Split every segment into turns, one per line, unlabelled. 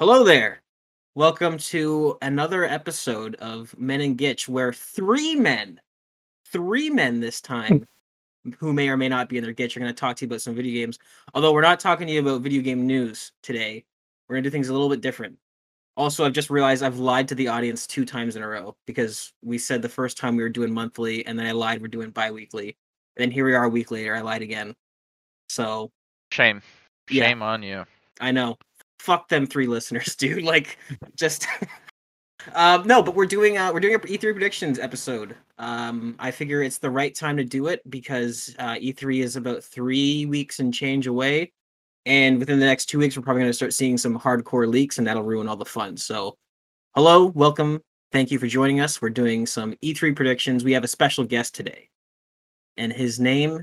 Hello there. Welcome to another episode of Men and Gitch, where three men, three men this time, who may or may not be in their Gitch, are going to talk to you about some video games. Although we're not talking to you about video game news today. We're going to do things a little bit different. Also, I've just realized I've lied to the audience two times in a row because we said the first time we were doing monthly, and then I lied we're doing bi weekly. And then here we are a week later, I lied again. So,
Shame.
Yeah.
Shame on you.
I know. Fuck them three listeners, dude. Like, just um, no. But we're doing uh, we're doing a E3 predictions episode. Um, I figure it's the right time to do it because uh, E3 is about three weeks and change away, and within the next two weeks, we're probably going to start seeing some hardcore leaks, and that'll ruin all the fun. So, hello, welcome, thank you for joining us. We're doing some E3 predictions. We have a special guest today, and his name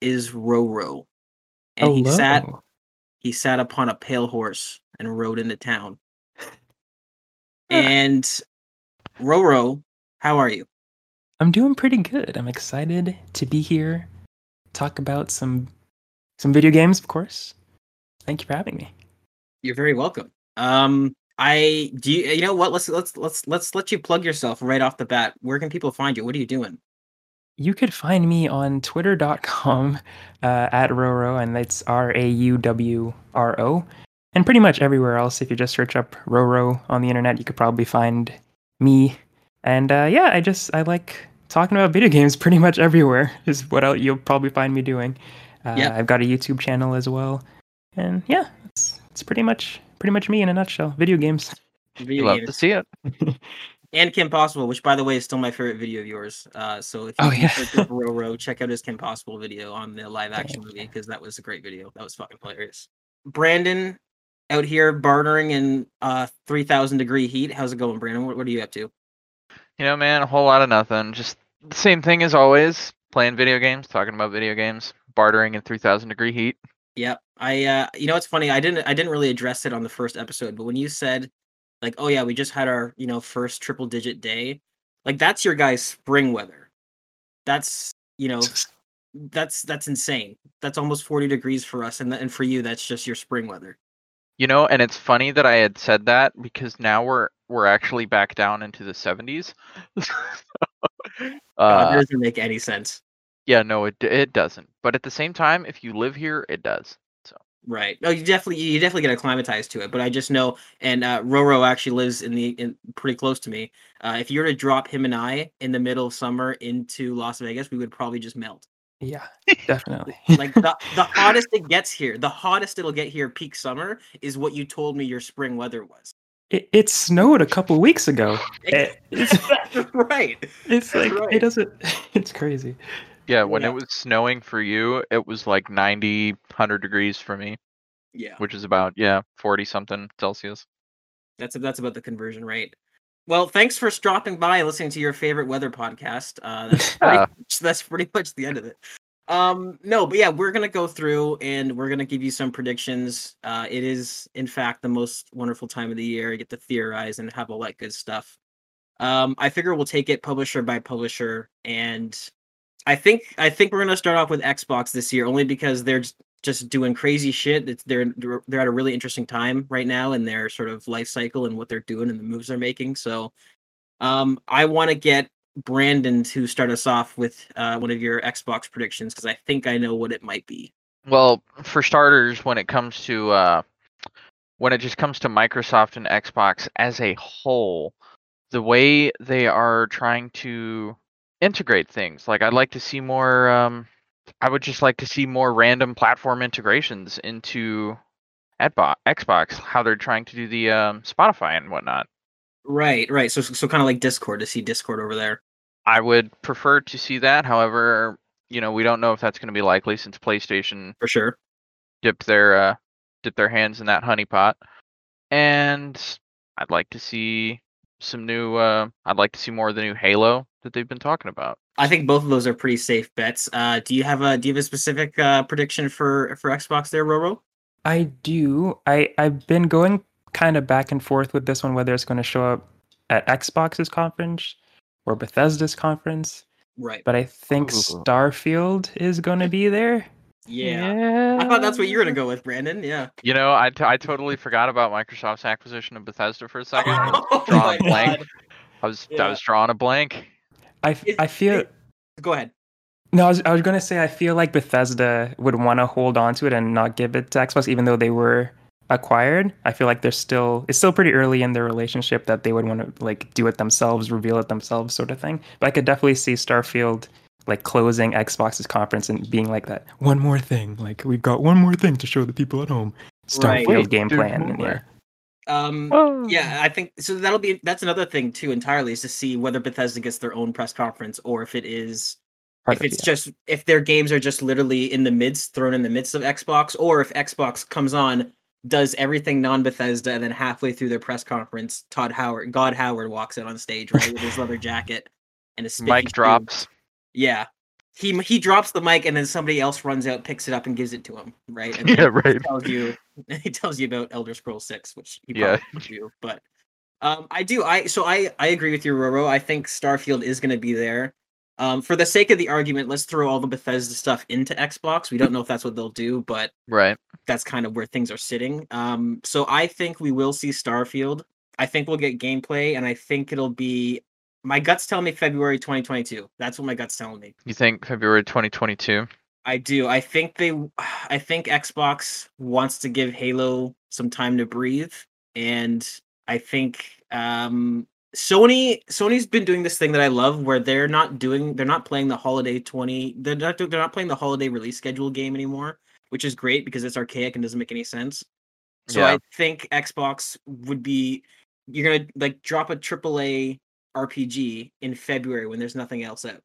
is Roro, and he sat
Hello.
He sat upon a pale horse and rode into town. And Roro, how are you?
I'm doing pretty good. I'm excited to be here, talk about some some video games, of course. Thank you for having me.
You're very welcome. Um, I do you you know what? Let's let's let's let's let you plug yourself right off the bat. Where can people find you? What are you doing?
You could find me on twitter.com uh, at Roro, and that's R A U W R O. And pretty much everywhere else, if you just search up Roro on the internet, you could probably find me. And uh, yeah, I just I like talking about video games pretty much everywhere. Is what I'll, you'll probably find me doing. Uh,
Yep.
I've got a YouTube channel as well, and yeah, it's it's pretty much pretty much me in a nutshell. Video games.
Video
Love
games.
to see it.
and Kim Possible, which by the way is still my favorite video of yours. Uh, so if you
Oh,
can
yeah.
search up check out his Kim Possible video on the live action movie because that was a great video. That was fucking hilarious. Brandon out here bartering in uh 3000 degree heat. How's it going, Brandon? What, what are you up to?
You know, man, a whole lot of nothing. Just the same thing as always. Playing video games, talking about video games, bartering in 3000 degree heat.
Yep. I uh you know it's funny, I didn't I didn't really address it on the first episode, but when you said like, oh yeah, we just had our, you know, first triple digit day, like that's your guys' spring weather. That's you know, that's that's insane. That's almost 40 degrees for us, and and for you, that's just your spring weather.
You know, and it's funny that I had said that because now we're we're actually back down into the 70s.
God,
uh,
that doesn't make any sense.
yeah, no, it it doesn't. But at the same time, if you live here, it does.
Right. No, you definitely you definitely get acclimatized to it. But I just know, and uh, Roro actually lives in the in pretty close to me. Uh, if you were to drop him and I in the middle of summer into Las Vegas, we would probably just melt.
Yeah, definitely.
Like the the hottest it gets here, the hottest it'll get here peak summer is what you told me your spring weather was.
it, it snowed a couple weeks ago. It- it's,
That's right.
it's
That's
like
right.
it doesn't. It's crazy.
Yeah, when
Yeah.
it was snowing for you, it was like 90, 100 degrees for me,
Yeah.
which is about, yeah, 40 something Celsius.
That's that's about the conversion rate. Well, thanks for stopping by and listening to your favorite weather podcast. Uh, that's, pretty much, that's pretty much the end of it. Um, no, but yeah, we're gonna go through and we're gonna give you some predictions. Uh, it is in fact the most wonderful time of the year. You get to theorize and have all that good stuff. Um, I figure we'll take it publisher by publisher, and I think I think we're gonna start off with Xbox this year only because they're just, doing crazy shit. It's they're they're they're at a really interesting time right now in their sort of life cycle and what they're doing and the moves they're making. So, um, I want to get Brandon to start us off with uh, one of your Xbox predictions because I think I know what it might be.
Well, for starters, when it comes to uh, when it just comes to Microsoft and Xbox as a whole, the way they are trying to integrate things, like I'd like to see more. Um, I would just like to see more random platform integrations into Xbox. Xbox, how they're trying to do the um, Spotify and whatnot.
Right, right. So so kind of like Discord to see Discord over there.
I would prefer to see that. However, you know, we don't know if that's going to be likely since PlayStation
For sure.
dipped their uh, dipped their hands in that honeypot. And I'd like to see some new. Uh, I'd like to see more of the new Halo that they've been talking about.
I think both of those are pretty safe bets. Uh, do you have a do you have a specific uh, prediction for for Xbox there, Roro?
I do. I I've been going kind of back and forth with this one whether it's going to show up at Xbox's conference or Bethesda's conference,
Right.
but I think
Ooh.
Starfield is going to be there.
Yeah. I thought that's what you were gonna go with, Brandon. Yeah.
You know, I, t- I totally forgot about Microsoft's acquisition of Bethesda for a second. I was
Oh
drawing a blank. I was
Yeah.
I was drawing a blank.
I, f-
Is-
I feel
it- Go ahead.
no, I was, I was gonna say I feel like Bethesda would want to hold on to it and not give it to Xbox, even though they were acquired. I feel like they're still it's still pretty early in their relationship that they would want to like do it themselves, reveal it themselves, sort of thing. But I could definitely see Starfield like closing Xbox's conference and being like that one more thing, like we've got one more thing to show the people at home. Starfield
Wait,
game plan. and
more.
Yeah.
Um. Yeah, I think so. That'll be that's another thing too. Entirely is to see whether Bethesda gets their own press conference or if it is
Part
if
of it,
it's
yeah.
just if their games are just literally in the midst, thrown in the midst of Xbox, or if Xbox comes on, does everything non-Bethesda, and then halfway through their press conference, Todd Howard, God Howard, walks in on stage right with his leather jacket and his spiffy
Mic drops.
Yeah, he he drops the mic, and then somebody else runs out, picks it up, and gives it to him. Right? And
Yeah, right.
He tells you he tells you about Elder Scrolls Six, which he
Yeah.
probably you, but. Um, I do. I so I I agree with you, Roro. I think Starfield is going to be there. Um, for the sake of the argument, let's throw all the Bethesda stuff into Xbox. We don't know if that's what they'll do, but
Right.
that's kind of where things are sitting. Um, so I think we will see Starfield. I think we'll get gameplay, and I think it'll be. My guts tell me February 2022. That's what my guts telling me.
You think February 2022?
I do. I think they. I think Xbox wants to give Halo some time to breathe, and I think um, Sony. Sony's been doing this thing that I love, where they're not doing. They're not playing the holiday twenty. They're not. They're not playing the holiday release schedule game anymore, which is great because it's archaic and doesn't make any sense. So
Yeah.
I think Xbox would be. You're gonna like drop a AAA RPG in February when there's nothing else out.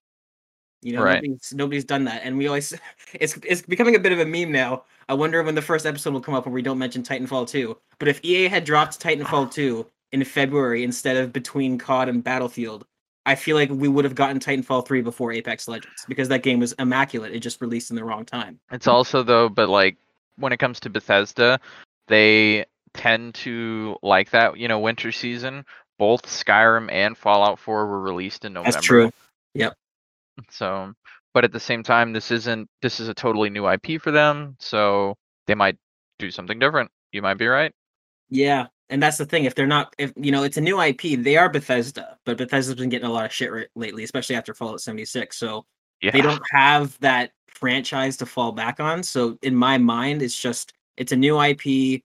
You know,
Right.
nobody's, nobody's done that, and we always it's it's becoming a bit of a meme now. I wonder when the first episode will come up where we don't mention Titanfall 2. But if EA had dropped Titanfall 2 in February instead of between COD and Battlefield, I feel like we would have gotten Titanfall 3 before Apex Legends because that game was immaculate. It just released in the wrong time.
It's also though, but like when it comes to Bethesda, they tend to like that. You know, winter season. Both Skyrim and Fallout 4 were released in November.
That's true. Yep.
So, but at the same time, this isn't. This is a totally new IP for them. So they might do something different. You might be right.
Yeah, and that's the thing. If they're not, if you know, it's a new IP. They are Bethesda, but Bethesda's been getting a lot of shit lately, especially after Fallout 76. So
Yeah.
they don't have that franchise to fall back on. So in my mind, it's just it's a new IP.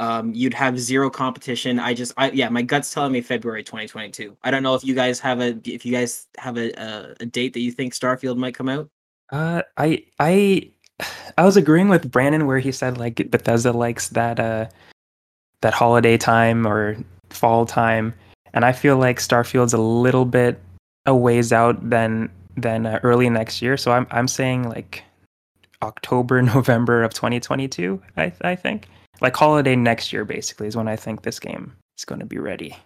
Um, you'd have zero competition. I just, I yeah, my gut's telling me February 2022. I don't know if you guys have a if you guys have a a, a date that you think Starfield might come out.
Uh, I I I was agreeing with Brandon where he said like Bethesda likes that uh that holiday time or fall time, and I feel like Starfield's a little bit a ways out than than uh, early next year. So I'm I'm saying like October November of 2022. I I think like holiday next year basically is when I think this game is going to be ready.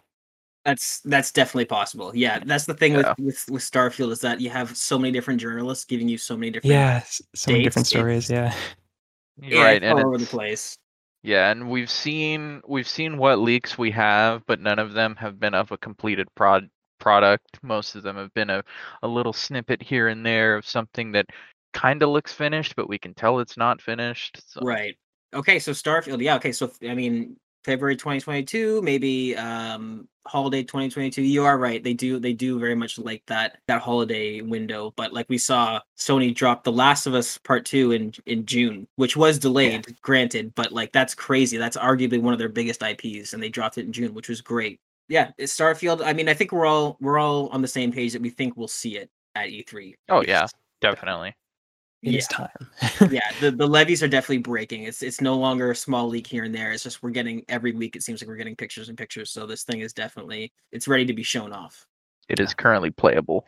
That's that's definitely possible. Yeah, that's the thing
Yeah.
with, with with Starfield is that you have so many different journalists giving you so many different
Yeah, s- so many different
Dates,
stories. Yeah.
Yeah,
right,
it's
and
all over the place.
Yeah, and we've seen we've seen what leaks we have, but none of them have been of a completed prod product. Most of them have been a, a little snippet here and there of something that kind of looks finished, but we can tell it's not finished. So.
Right. Okay, so Starfield, yeah, okay, so I mean February 2022, maybe um holiday 2022. You are right. They do they do very much like that that holiday window, but like we saw Sony drop The Last of Us Part 2 in in June, which was delayed, granted, but like that's crazy. That's arguably one of their biggest IPs and they dropped it in June, which was great. Yeah, Starfield. I mean, I think we're all we're all on the same page that we think we'll see it at E3.
Oh yeah, definitely.
It
yeah
is time.
yeah, the, the levees are definitely breaking. It's it's no longer a small leak here and there. It's just we're getting every week. It seems like we're getting pictures and pictures. So this thing is definitely it's ready to be shown off.
It is currently playable.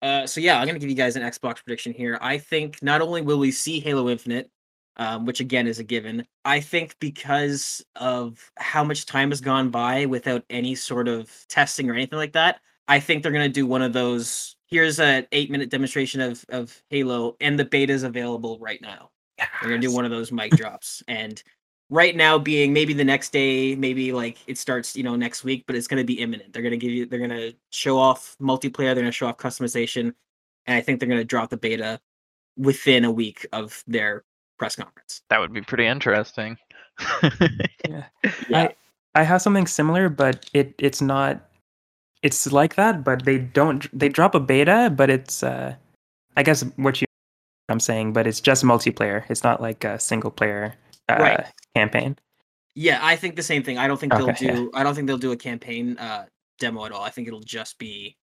Uh, so yeah, I'm gonna give you guys an Xbox prediction here. I think not only will we see Halo Infinite, um, which again is a given. I think because of how much time has gone by without any sort of testing or anything like that, I think they're gonna do one of those. Here's a eight minute demonstration of of Halo, and the beta is available right now. We're gonna do one of those mic drops, and right now being maybe the next day, maybe like it starts, you know, next week, but it's gonna be imminent. They're gonna give you, they're gonna show off multiplayer, they're gonna show off customization, and I think they're gonna drop the beta within a week of their press conference.
That would be pretty interesting.
Yeah.
Yeah.
I I have something similar, but it it's not. It's like that, but they don't. They drop a beta, but it's. uh I guess what you. I'm saying, but it's just multiplayer. It's not like a single player uh,
Right.
campaign.
Yeah, I think the same thing. I don't think they'll
Okay, yeah.
do. I don't think they'll do a campaign uh, demo at all. I think it'll just be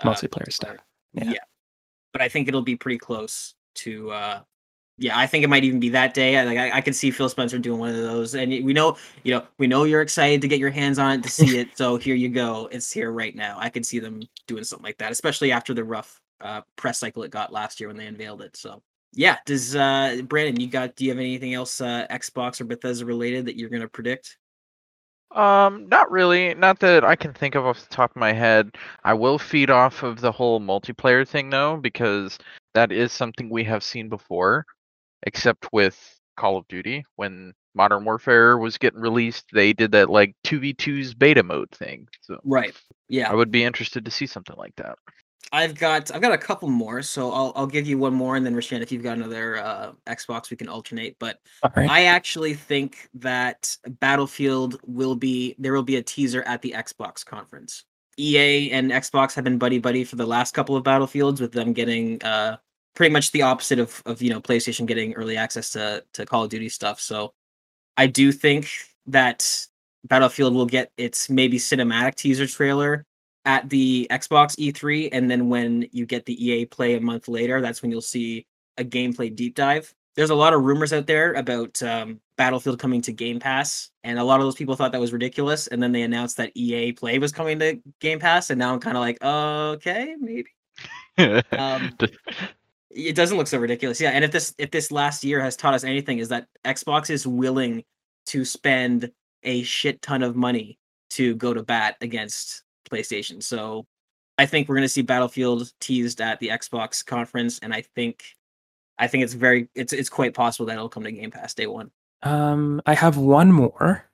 uh,
Multiplayer stuff.
Yeah.
Yeah.
but I think it'll be pretty close to. Yeah, I think it might even be that day. I, like I, I could see Phil Spencer doing one of those, and we know, you know, we know you're excited to get your hands on it to see it. So here you go. It's here right now. I could see them doing something like that, especially after the rough uh, press cycle it got last year when they unveiled it. So yeah, does uh Brandon, you got? Do you have anything else uh, Xbox or Bethesda related that you're gonna predict?
Um, not really. Not that I can think of off the top of my head. I will feed off of the whole multiplayer thing though, because that is something we have seen before, except with Call of Duty. When Modern Warfare was getting released, they did that like 2v2's beta mode thing. So
Right. Yeah.
I would be interested to see something like that.
I've got I've got a couple more, so I'll I'll give you one more, and then Rashan, if you've got another uh, Xbox, we can alternate. But
All right.
I actually think that Battlefield will be there will be a teaser at the Xbox conference. EA and Xbox have been buddy buddy for the last couple of Battlefields, with them getting uh pretty much the opposite of of you know PlayStation getting early access to to Call of Duty stuff. So I do think that Battlefield will get its maybe cinematic teaser trailer at the Xbox E3, and then when you get the EA Play a month later, that's when you'll see a gameplay deep dive. There's a lot of rumors out there about um, Battlefield coming to Game Pass, and a lot of those people thought that was ridiculous. And then they announced that EA Play was coming to Game Pass, and now I'm kind of like, okay, maybe Um, it doesn't look so ridiculous. Yeah, and if this if this last year has taught us anything, is that Xbox is willing to spend a shit ton of money to go to bat against PlayStation. So I think we're going to see Battlefield teased at the Xbox conference, and I think I think it's very it's it's quite possible that it'll come to Game Pass day one.
Um, I have one more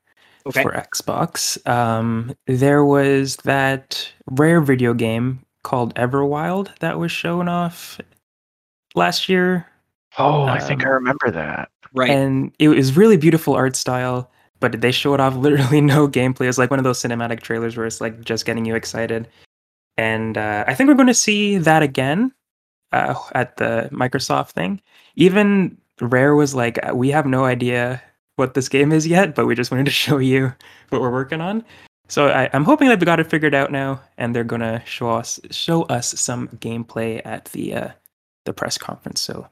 Okay.
for Xbox. Um, there was that rare video game called Everwild that was shown off last year,
oh, I think I
Um,
remember that.
Right.
and it was really beautiful art style. But they showed off literally no gameplay. It's like one of those cinematic trailers where it's like just getting you excited. And uh, I think we're going to see that again uh, at the Microsoft thing. Even Rare was like, "Uh, we have no idea what this game is yet, but we just wanted to show you what we're working on. So I, I'm hoping they've got it figured out now, and they're gonna show us show us some gameplay at the uh, the press conference. So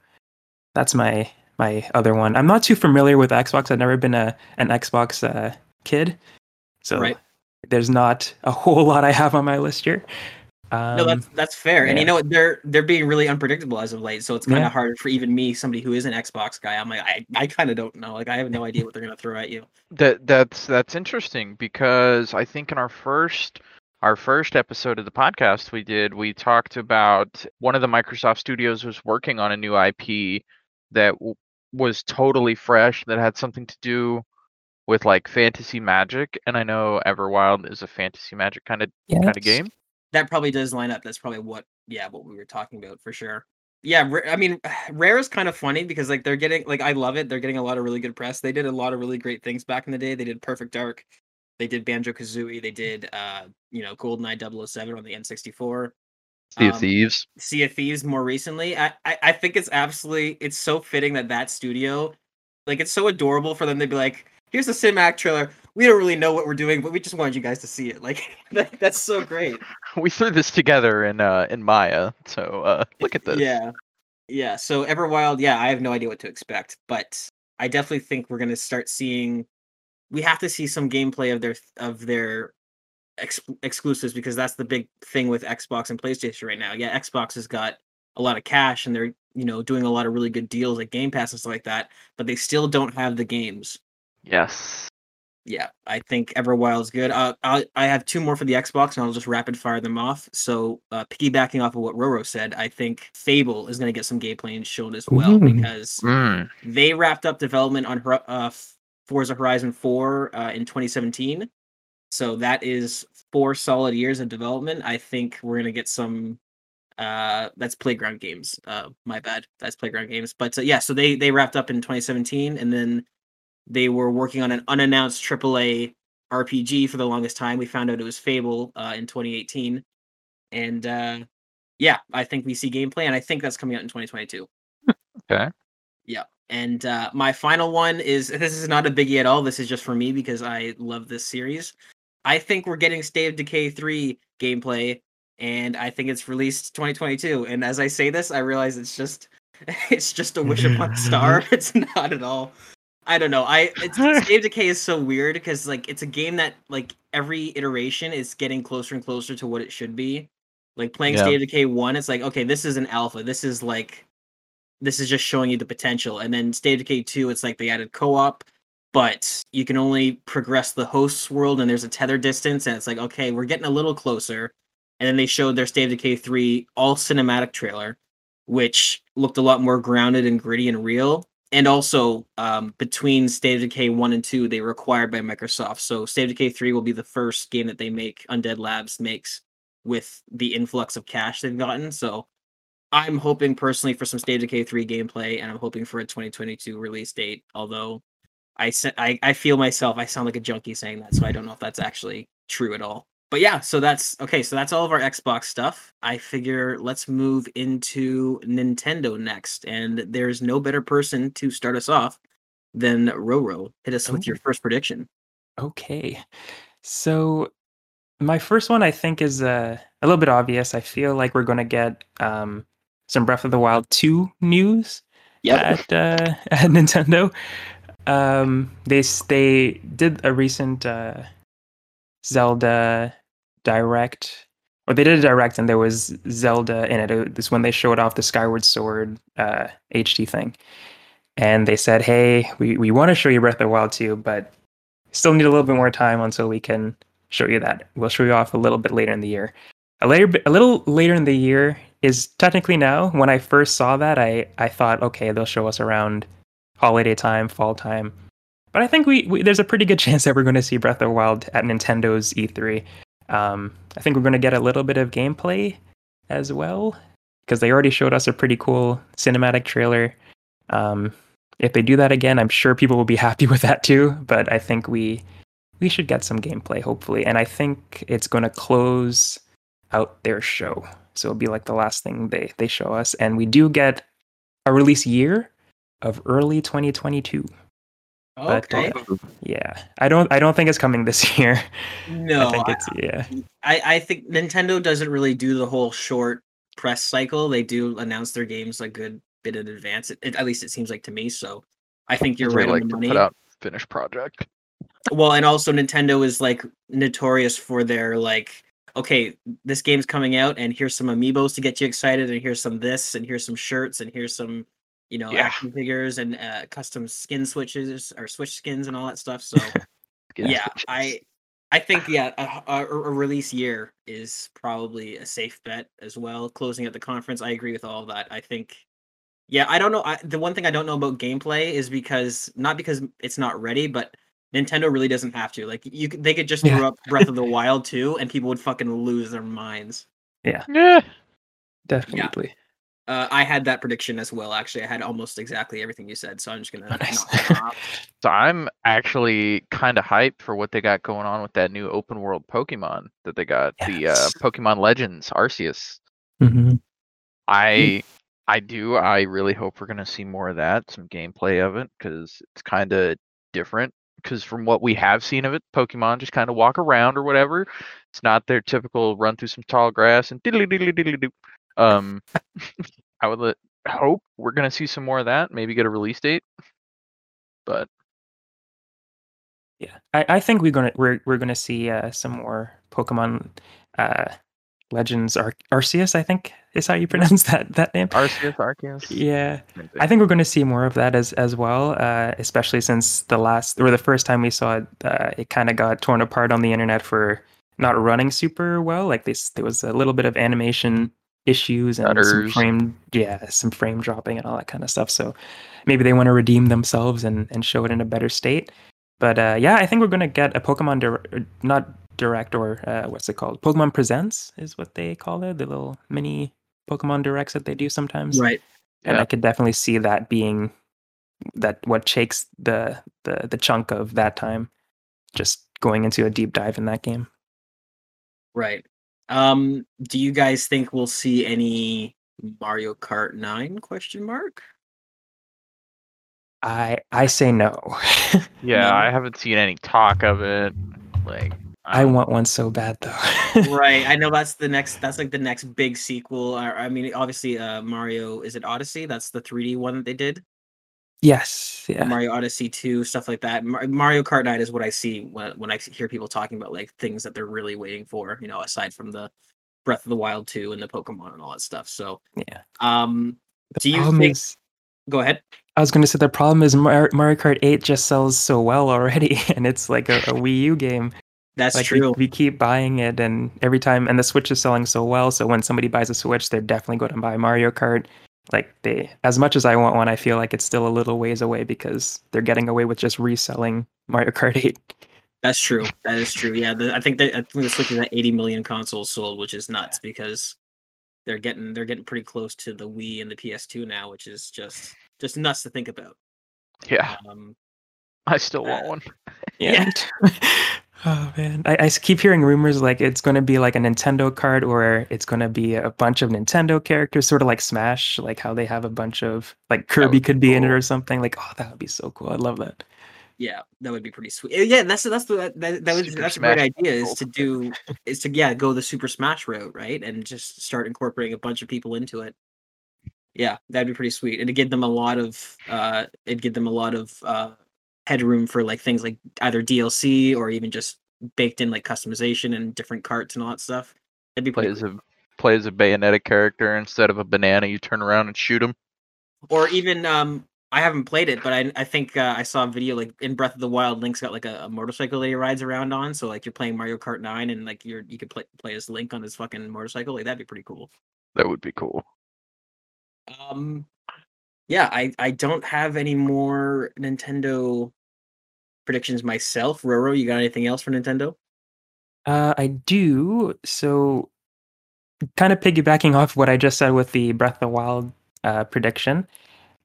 that's my my other one. I'm not too familiar with Xbox. I've never been a an Xbox uh, kid, so
Right.
there's not a whole lot I have on my list here. Um,
no, that's that's fair. And you know what? They're they're being really unpredictable as of late. So it's kind of
Yeah.
hard for even me, somebody who is an Xbox guy. I'm like, I, I kind of don't know. Like I have no idea what they're gonna throw at you.
That that's that's interesting because I think in our first our first episode of the podcast we did we talked about one of the Microsoft studios was working on a new IP that w- was totally fresh that had something to do with like fantasy magic and I know Everwild is a fantasy magic kind of kind of game.
that probably does line up. That's probably what, yeah, what we were talking about for sure. Yeah, I mean, Rare is kind of funny because like they're getting like I love it. They're getting a lot of really good press. They did a lot of really great things back in the day. They did Perfect Dark, they did Banjo Kazooie, they did uh, you know, GoldenEye 007 on the N64.
Sea of
Um,
Thieves.
Sea of Thieves more recently. I, I I think it's absolutely it's so fitting that that studio, like it's so adorable for them to be like, here's the cinematic trailer. We don't really know what we're doing, but we just wanted you guys to see it. Like that, that's so great.
We threw this together in uh in Maya. So uh look at this.
Yeah. Yeah. So Everwild, yeah, I have no idea what to expect, but I definitely think we're gonna start seeing we have to see some gameplay of their of their ex- exclusives because that's the big thing with Xbox and PlayStation right now. Yeah, Xbox has got a lot of cash and they're, you know, doing a lot of really good deals like Game Pass and stuff like that, but they still don't have the games.
Yes.
Yeah, I think Everwild is good. Uh, I I have two more for the Xbox, and I'll just rapid fire them off. So, uh, piggybacking off of what Roro said, I think Fable is going to get some gameplay shown as well
Ooh.
because
Mm.
they wrapped up development on Hor- uh, Forza Horizon 4 uh, in 2017. So that is four solid years of development. I think we're going to get some Uh, that's Playground Games. Uh, my bad. That's Playground Games. But uh, yeah, so they they wrapped up in 2017, and then they were working on an unannounced AAA RPG for the longest time. We found out it was Fable uh, in 2018, and uh, yeah, I think we see gameplay, and I think that's coming out in 2022.
Okay.
Yeah. And uh, my final one is this is not a biggie at all. This is just for me because I love this series. I think we're getting State of Decay 3 gameplay, and I think it's released 2022. And as I say this, I realize it's just it's just a wish upon a star. It's not at all. I don't know. I it's, State of Decay is so weird because like it's a game that like every iteration is getting closer and closer to what it should be. Like playing
Yeah.
State of Decay 1, it's like, okay, this is an alpha. This is like this is just showing you the potential. And then State of Decay 2, it's like they added co-op, but you can only progress the host's world and there's a tether distance, and it's like, okay, we're getting a little closer. And then they showed their State of Decay 3 all cinematic trailer, which looked a lot more grounded and gritty and real. And also, um, between State of Decay 1 and 2, they were acquired by Microsoft. So State of Decay 3 will be the first game that they make, Undead Labs makes, with the influx of cash they've gotten. So I'm hoping personally for some State of Decay 3 gameplay, and I'm hoping for a 2022 release date. Although I I, I feel myself, I sound like a junkie saying that, so I don't know if that's actually true at all. But yeah, so that's okay. So that's all of our Xbox stuff. I figure let's move into Nintendo next, and there's no better person to start us off than Roro. Hit us with your first prediction.
Okay. So my first one I think is uh, a little bit obvious. I feel like we're going to get um, some Breath of the Wild 2 news at uh, at Nintendo. Um, they they did a recent uh, Zelda direct, or they did a direct, and there was Zelda in it. Was when they showed off the Skyward Sword uh, HD thing, and they said, "Hey, we we want to show you Breath of the Wild 2, but still need a little bit more time until we can show you that. We'll show you off a little bit later in the year. A later, a little later in the year is technically now. When I first saw that, I I thought, okay, they'll show us around holiday time, fall time. But I think we, we there's a pretty good chance that we're going to see Breath of the Wild at Nintendo's E3. Um, I think we're going to get a little bit of gameplay as well because they already showed us a pretty cool cinematic trailer. Um, if they do that again, I'm sure people will be happy with that too. But I think we we should get some gameplay hopefully, and I think it's going to close out their show. So it'll be like the last thing they they show us, and we do get a release year of early 2022. But,
Okay.
uh, Yeah, I don't I don't think it's coming this year.
no,
I think
I-
yeah.
I, I think Nintendo doesn't really do the whole short press cycle. They do announce their games a good bit in advance. It, it- at least it seems like to me. So I think you're right
like
on the money.
put out finished project.
Well, and also Nintendo is like notorious for their like, okay, this game's coming out, and here's some amiibos to get you excited, and here's some this, and here's some shirts, and here's some, you know,
Yeah.
action figures and uh, custom skin switches or switch skins and all that stuff. So yeah, I I think yeah, a, a, a release year is probably a safe bet as well. Closing at the conference, I agree with all that. I think, yeah, I don't know. I, the one thing I don't know about gameplay is because not because it's not ready, but Nintendo really doesn't have to. Like you, they could just
Yeah.
throw up Breath of the Wild too, and people would fucking lose their minds.
Yeah. Yeah.
Definitely.
Uh, I had that prediction as well. Actually, I had almost exactly everything you said, so I'm just gonna
Nice.
knock.
So I'm actually kind of hyped for what they got going on with that new open world Pokemon that they got. The uh, Pokemon Legends Arceus.
Mhm.
I I do. I really hope we're gonna see more of that, some gameplay of it, because it's kind of different. Because from what we have seen of it, Pokemon just kind of walk around or whatever. It's not their typical run through some tall grass and diddly diddly diddly doo. Um, I would let, hope we're gonna see some more of that. Maybe get a release date. But
Yeah, I, I think we're gonna we're we're gonna see uh, some more Pokemon uh, Legends Ar- Arceus. I think is how you pronounce that that name.
Arceus, Arceus.
Yeah, I think we're going to see more of that as as well, uh, especially since the last or the first time we saw it, uh, it kind of got torn apart on the internet for not running super well. Like this, there was a little bit of animation issues and some frame, yeah, some frame dropping and all that kind of stuff. So maybe they want to redeem themselves and and show it in a better state. But uh, yeah, I think we're going to get a Pokemon dir- not direct or uh, what's it called? Pokemon Presents is what they call it. The little mini Pokemon directs that they do sometimes.
Right.
And
Yeah.
I could definitely see that being that what takes the the the chunk of that time, just going into a deep dive in that game.
Right. Um, do you guys think we'll see any Mario Kart 9 question mark?
I I say no.
Yeah,
No.
I haven't seen any talk of it. Like
I want one so bad though.
right. I know that's the next that's like the next big sequel. I, I mean obviously uh Mario is it Odyssey? That's the 3D one that they did.
yes, yeah.
Mario Odyssey 2, stuff like that. Mar- Mario Kart 9 is what I see when when I hear people talking about like things that they're really waiting for, you know, aside from the Breath of the Wild 2 and the Pokemon and all that stuff. So,
Yeah.
um
The
do you think
is
go ahead.
I was going to say the problem is Mar- Mario Kart 8 just sells so well already, and it's like a, a Wii U game.
That's
like we,
true.
we keep buying it, and every time, and the Switch is selling so well. So when somebody buys a Switch, they're definitely going to buy Mario Kart. Like they, as much as I want one, I feel like it's still a little ways away because they're getting away with just reselling Mario Kart 8.
That's true. That is true. Yeah, the, I think that I think the Switch is at 80 million consoles sold, which is nuts because they're getting they're getting pretty close to the Wii and the PS2 now, which is just just nuts to think about.
Yeah,
Um,
I still want
uh,
one.
Yeah.
oh man, I keep hearing rumors like it's going to be like a Nintendo card, or it's going to be a bunch of Nintendo characters, sort of like Smash, like how they have a bunch of like Kirby
would be
could be in it or something. Like, oh, that would be so cool. I'd love that.
yeah, that would be pretty sweet. Uh, Yeah, that's that's the that, that, that was
Super
that's a great idea is to do is to yeah go the Super Smash route right and just start incorporating a bunch of people into it. Yeah, that'd be pretty sweet, and to give them a lot of uh, it'd give them a lot of uh headroom for like things like either DLC or even just baked in like customization and different carts and all that stuff. That'd be
Play as
cool.
a play as a Bayonetta character instead of a banana. You turn around and shoot him.
Or even um, I haven't played it, but I I think uh, I saw a video like in Breath of the Wild. Link's got like a, a motorcycle that he rides around on. So like you're playing Mario Kart Nine and like you're you could play play as Link on his fucking motorcycle. Like that'd be pretty cool.
That would be cool.
Um, yeah, I I don't have any more Nintendo predictions myself. Roro, you got anything else for Nintendo?
Uh, I do. So, kind of piggybacking off what I just said with the Breath of the Wild uh, prediction,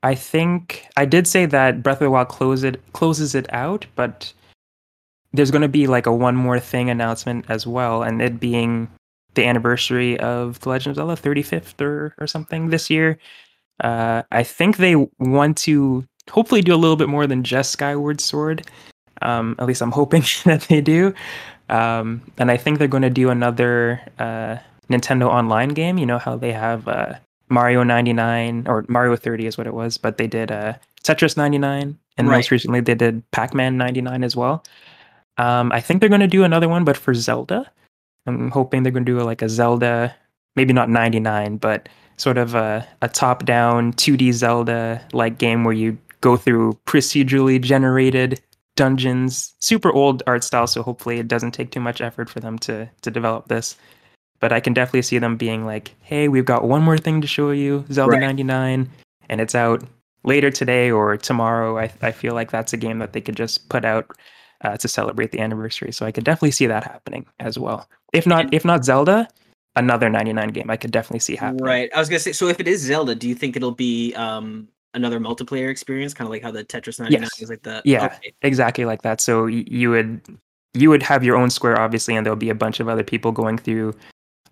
I think I did say that Breath of the Wild close it, closes it out, but there's going to be like a one more thing announcement as well, and it being the anniversary of The Legend of Zelda 35th or, or something this year. Uh, I think they want to hopefully do a little bit more than just Skyward Sword. Um, at least I'm hoping that they do. Um, and I think they're going to do another uh, Nintendo Online game. You know how they have uh, Mario 99 or Mario 30 is what it was, but they did uh, Tetris 99, and
Right.
most recently they did Pac-Man 99 as well. Um, I think they're going to do another one, but for Zelda. I'm hoping they're going to do like a Zelda, maybe not 99, but sort of a, a top-down 2D Zelda-like game where you go through procedurally generated dungeons super old art style so hopefully it doesn't take too much effort for them to to develop this. But i can definitely see them being like hey we've got one more thing to show you zelda
Right.
99 and it's out later today or tomorrow. I, I feel like that's a game that they could just put out uh, to celebrate the anniversary. So i could definitely see that happening as well. If not if not zelda another 99 game i could definitely see happening
Right. I was gonna say. So if it is Zelda, do you think it'll be um another multiplayer experience, kind of like how the Tetris 99
Yes.
is like the
Yeah.
okay.
exactly like that so y- you would you would have your own square obviously and there'll be a bunch of other people going through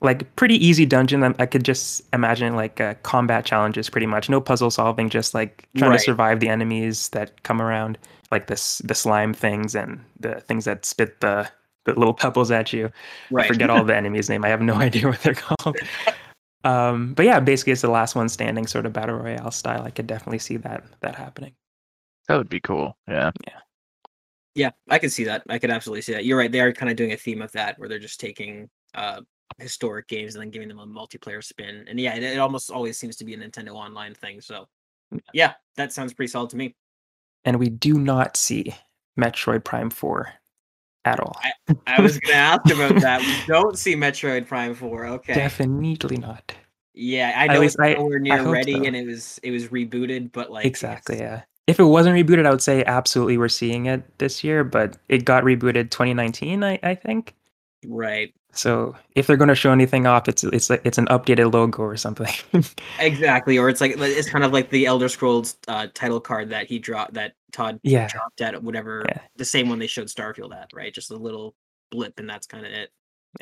like pretty easy dungeon i I could just imagine like uh, combat challenges pretty much no puzzle solving just like trying
Right.
to survive the enemies that come around like this the slime things and the things that spit the the little pebbles at you
right.
I forget all the enemies' name. I have no idea what they're called. Um, but yeah, basically it's the last one standing sort of battle royale style. I could definitely see that that happening.
That would be cool. Yeah.
Yeah, Yeah, I could see that. I could absolutely see that. You're right. They are kind of doing a theme of that, where they're just taking uh historic games and then giving them a multiplayer spin. And yeah, it, it almost always seems to be a Nintendo Online thing. So yeah, that sounds pretty solid to me.
And we do not see Metroid Prime 4 at all.
I was gonna ask about that. We don't see Metroid Prime Four. Okay.
Definitely not.
Yeah, I know it's
I-
nowhere
I
near ready,
so.
and it was it was rebooted, but like
exactly, yeah. If it wasn't rebooted, I would say absolutely we're seeing it this year, but it got rebooted 2019, I, I think.
Right.
So if they're going to show anything off, it's it's like it's an updated logo or something.
exactly, or it's like it's kind of like the Elder Scrolls uh, title card that he dropped that Todd
Yeah.
dropped at whatever
Yeah.
the same one they showed Starfield at, right? Just a little blip, and that's kind of it.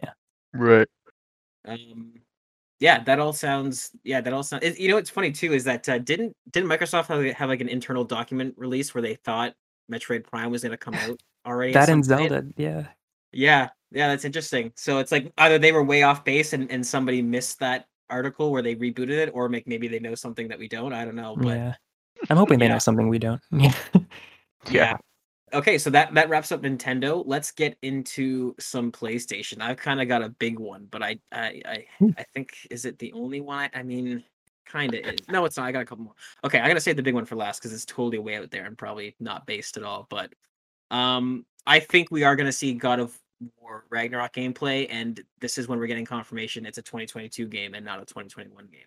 Yeah.
Right.
Um, yeah, that all sounds. Yeah, that all sounds. You know, what's funny too is that uh, didn't didn't Microsoft have, have like an internal document release where they thought Metroid Prime was going to come out already?
that and
some point?
Zelda, yeah.
Yeah, yeah, that's interesting. So it's like either they were way off base and, and somebody missed that article where they rebooted it, or make maybe they know something that we don't. I don't know, but
yeah. I'm hoping they
yeah.
know something we don't. Yeah.
yeah. Okay, so that that wraps up Nintendo. Let's get into some PlayStation. I've kind of got a big one, but I I I,
Hmm.
I think is it the only one? I, I mean, kind of is. No, it's not. I got a couple more. Okay, I gotta save the big one for last because it's totally way out there and probably not based at all. But um, I think we are gonna see God of War Ragnarok gameplay, and this is when we're getting confirmation it's a 2022 game and not a 2021 game.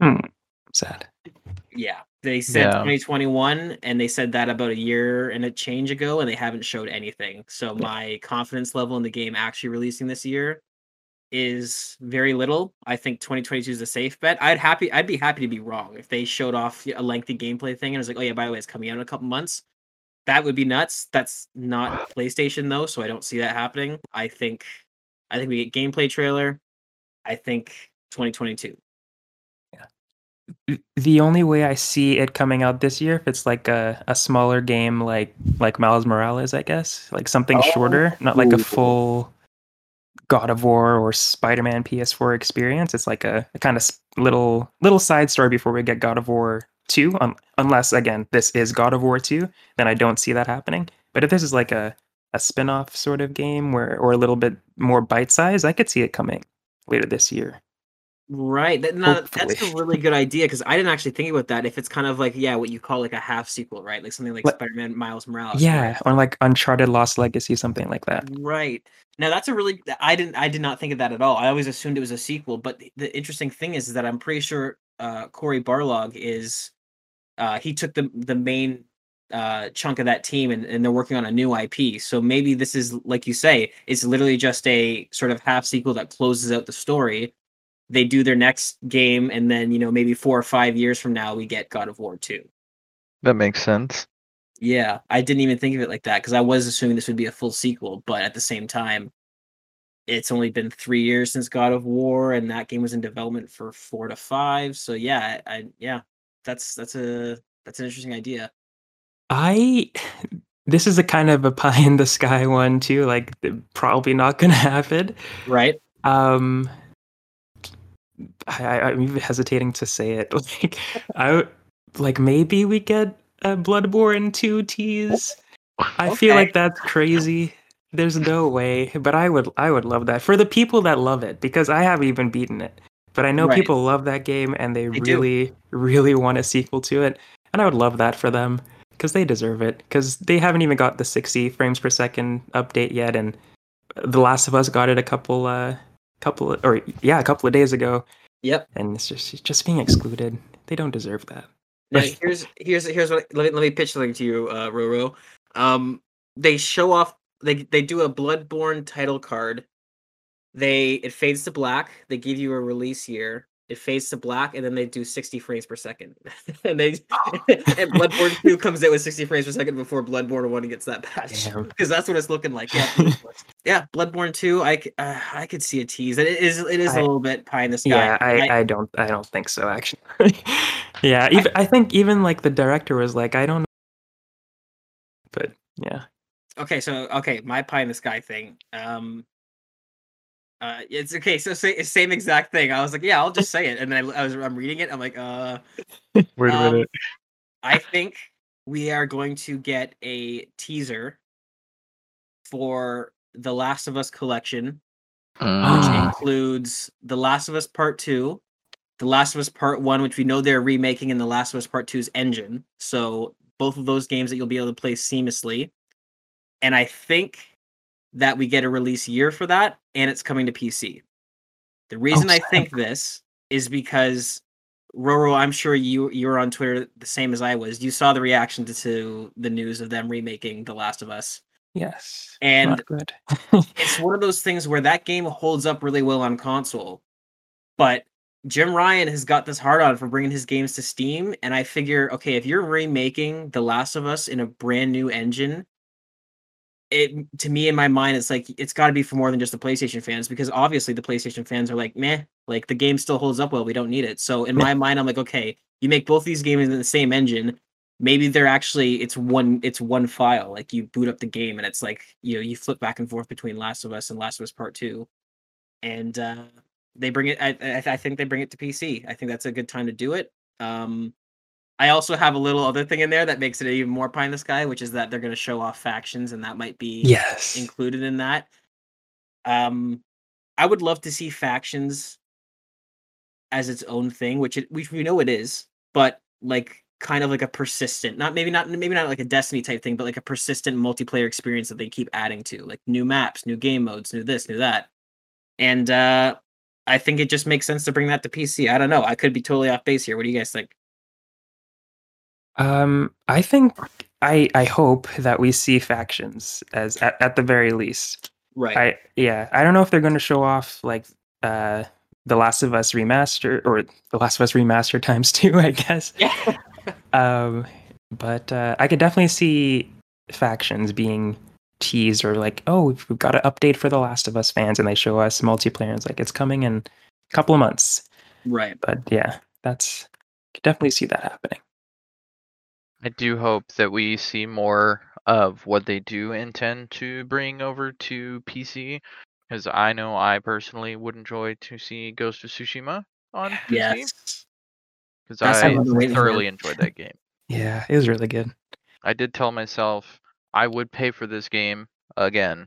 Hmm. Sad.
Yeah, they said
Yeah.
2021, and they said that about a year and a change ago, and they haven't showed anything. So
Yeah.
my confidence level in the game actually releasing this year is very little. I think 2022 is a safe bet. I'd happy, I'd be happy to be wrong if they showed off a lengthy gameplay thing and it was like, oh yeah, by the way, it's coming out in a couple months. That would be nuts. That's not PlayStation though, so I don't see that happening. I think, I think we get gameplay trailer. I think 2022.
The only way I see it coming out this year, if it's like a, a smaller game like like Miles Morales, I guess, like something shorter, not like
Oh.
a full God of War or Spider Man PS4 experience. It's like a, a kind of little little side story before we get God of War two. Um, unless again this is God of War two, then I don't see that happening. But if this is like a a spin off sort of game where or a little bit more bite size, I could see it coming later this year.
Right. That, no, that's a really good idea because I didn't actually think about that. If it's kind of like, yeah, what you call like a half sequel, right? Like something like
Like-
Spider Man Miles Morales.
Yeah,
right?
or like Uncharted Lost Legacy, something like that.
Right. Now that's a really I didn't I did not think of that at all. I always assumed it was a sequel, but the- the interesting thing is, is that I'm pretty sure uh Cory Barlog is uh he took the the main uh chunk of that team and, and they're working on a new IP. So maybe this is like you say, it's literally just a sort of half sequel that closes out the story. They do their next game and then, you know, maybe 4 or 5 years from now we get God of War 2.
That makes sense.
Yeah, I didn't even think of it like that because I was assuming this would be a full sequel, but at the same time, it's only been three years since God of War, and that game was in development for four to five. So yeah, I, I yeah, that's that's a that's an interesting idea.
I this is a kind of a pie in the sky one too. Like probably not gonna happen.
Right?
Um, I, I'm even hesitating to say it. Like I like maybe we get a Bloodborne two tease. I feel
Okay.
like that's crazy. There's no way, but I would I would love that for the people that love it because I haven't even beaten it. But I know
Right.
people love that game and they,
They do.
really really want a sequel to it, and I would love that for them because they deserve it because they haven't even got the 60 frames per second update yet, and The Last of Us got it a couple uh couple of, or yeah a couple of days ago,
Yep.
and it's just it's just being excluded. They don't deserve that.
Now here's here's here's what let me let me pitch something to you, uh, Roro. Um, they show off they they do a Bloodborne title card. They it fades to black. They give you a release year. It fades to black, and then they do 60 frames per second. and they and Bloodborne 2 comes out with 60 frames per second before Bloodborne 1 gets that patch. Because that's what it's looking like. Yeah, Bloodborne- yeah. Bloodborne 2, I uh, I could see a tease. It is it is a
I-
little bit pie in the sky.
Yeah, I, I don't I don't think so actually. yeah, even I think even like the director was like I don't know, but yeah.
okay so okay my pie in the sky thing um uh it's okay so say, same exact thing i was like yeah i'll just say it and then I, I was i'm reading it i'm like uh
Wait a
Um,
minute.
i think we are going to get a teaser for the last of us collection which
Mm.
includes the last of us part 2 the last of us part 1 which we know they're remaking in the last of us part 2's engine so both of those games that you'll be able to play seamlessly and i think that we get a release year for that and it's coming to pc the reason i think this is because roro i'm sure you you were on twitter the same as i was. You saw the reaction to, to the news of them remaking the last of us.
Yes.
And
good.
it's one of those things where that game holds up really well on console, but Jim Ryan has got this hard on for bringing his games to Steam, and I figure, okay, if you're remaking The Last of Us in a brand new engine, it to me in my mind, it's like it's got to be for more than just the PlayStation fans because obviously the PlayStation fans are like, meh, like the game still holds up well, we don't need it. So in my mind, I'm like, okay, you make both these games in the same engine, maybe they're actually it's one it's one file. Like you boot up the game and it's like you know you flip back and forth between Last of Us and Last of Us Part Two, and uh, they bring it. I, I I think they bring it to PC. I think that's a good time to do it. Um, I also have a little other thing in there that makes it even more pie in the sky, which is that they're going to show off factions, and that might be
yes.
included in that. Um, I would love to see factions as its own thing, which it which we know it is, but like kind of like a persistent, not maybe not maybe not like a Destiny type thing, but like a persistent multiplayer experience that they keep adding to, like new maps, new game modes, new this, new that. And uh I think it just makes sense to bring that to PC. I don't know. I could be totally off base here. What do you guys think?
Um, I think I I hope that we see factions as at, at the very least.
Right.
I yeah, I don't know if they're going to show off like uh the Last of Us remaster or the Last of Us remaster times two, I guess.
yeah.
Um, but uh, I could definitely see factions being teased or like, oh, we've got an update for the Last of Us fans, and they show us multiplayer. And it's like it's coming in a couple of months.
right.
But yeah, that's could definitely see that happening.
I do hope that we see more of what they do intend to bring over to PC, because I know I personally would enjoy to see Ghost of Tsushima on PC,
Yes.
because I
what I've been waiting for.
thoroughly enjoyed that game.
Yeah, it was really good.
I did tell myself I would pay for this game again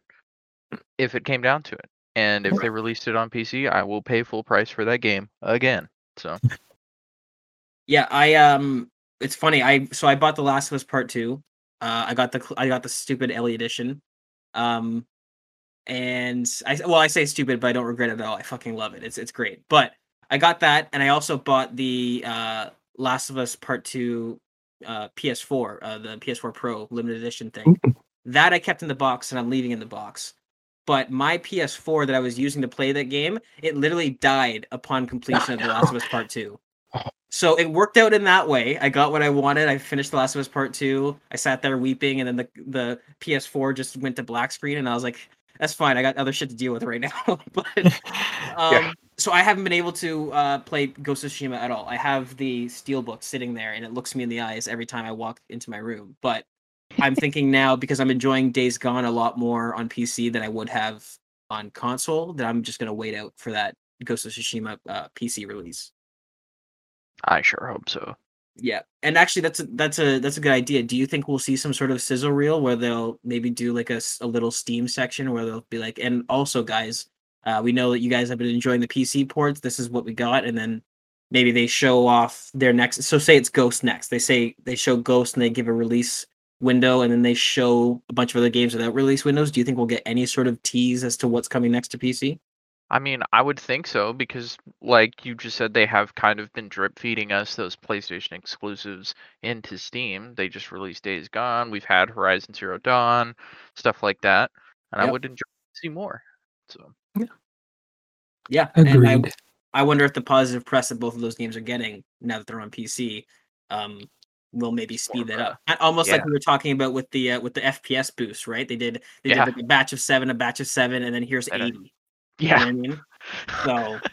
if it came down to it. And if they released it on PC, I will pay full price for that game again. So
Yeah, I um it's funny. I so I bought The Last of Us Part 2. Uh I got the I got the stupid Ellie edition. Um and I well I say stupid but I don't regret it at all. I fucking love it. It's it's great. But I got that and I also bought the uh Last of Us Part 2 uh PS4, uh the PS4 Pro limited edition thing. That I kept in the box and I'm leaving in the box. But my PS4 that I was using to play that game, it literally died upon completion of The Last of Us Part 2. So it worked out in that way. I got what I wanted. I finished The Last of Us Part 2. I sat there weeping and then the the PS4 just went to black screen and I was like, that's fine. I got other shit to deal with right now. but um
Yeah.
so I haven't been able to uh play Ghost of Tsushima at all. I have the steelbook sitting there and it looks me in the eyes every time I walk into my room. But I'm thinking now because I'm enjoying Days Gone a lot more on PC than I would have on console that I'm just gonna wait out for that Ghost of Tsushima uh, PC release.
I sure hope so.
Yeah, and actually, that's a that's a that's a good idea. Do you think we'll see some sort of sizzle reel where they'll maybe do like a, a little Steam section where they'll be like, and also, guys, uh, we know that you guys have been enjoying the PC ports. This is what we got, and then maybe they show off their next. So say it's Ghost next. They say they show Ghost and they give a release window, and then they show a bunch of other games without release windows. Do you think we'll get any sort of tease as to what's coming next to PC?
I mean, I would think so because, like you just said, they have kind of been drip feeding us those PlayStation exclusives into Steam. They just released Days Gone. We've had Horizon Zero Dawn, stuff like that, and I would enjoy to see more. So
Yeah, and I,
Agreed.
I wonder if the positive press that both of those games are getting now that they're on PC um, will maybe speed that up. A- Almost like we were talking about with the uh, with the FPS boost, right? They did they
Yeah.
did like a batch of seven, a batch of seven, and then here's
And then-
eighty. You know
yeah,
I mean? So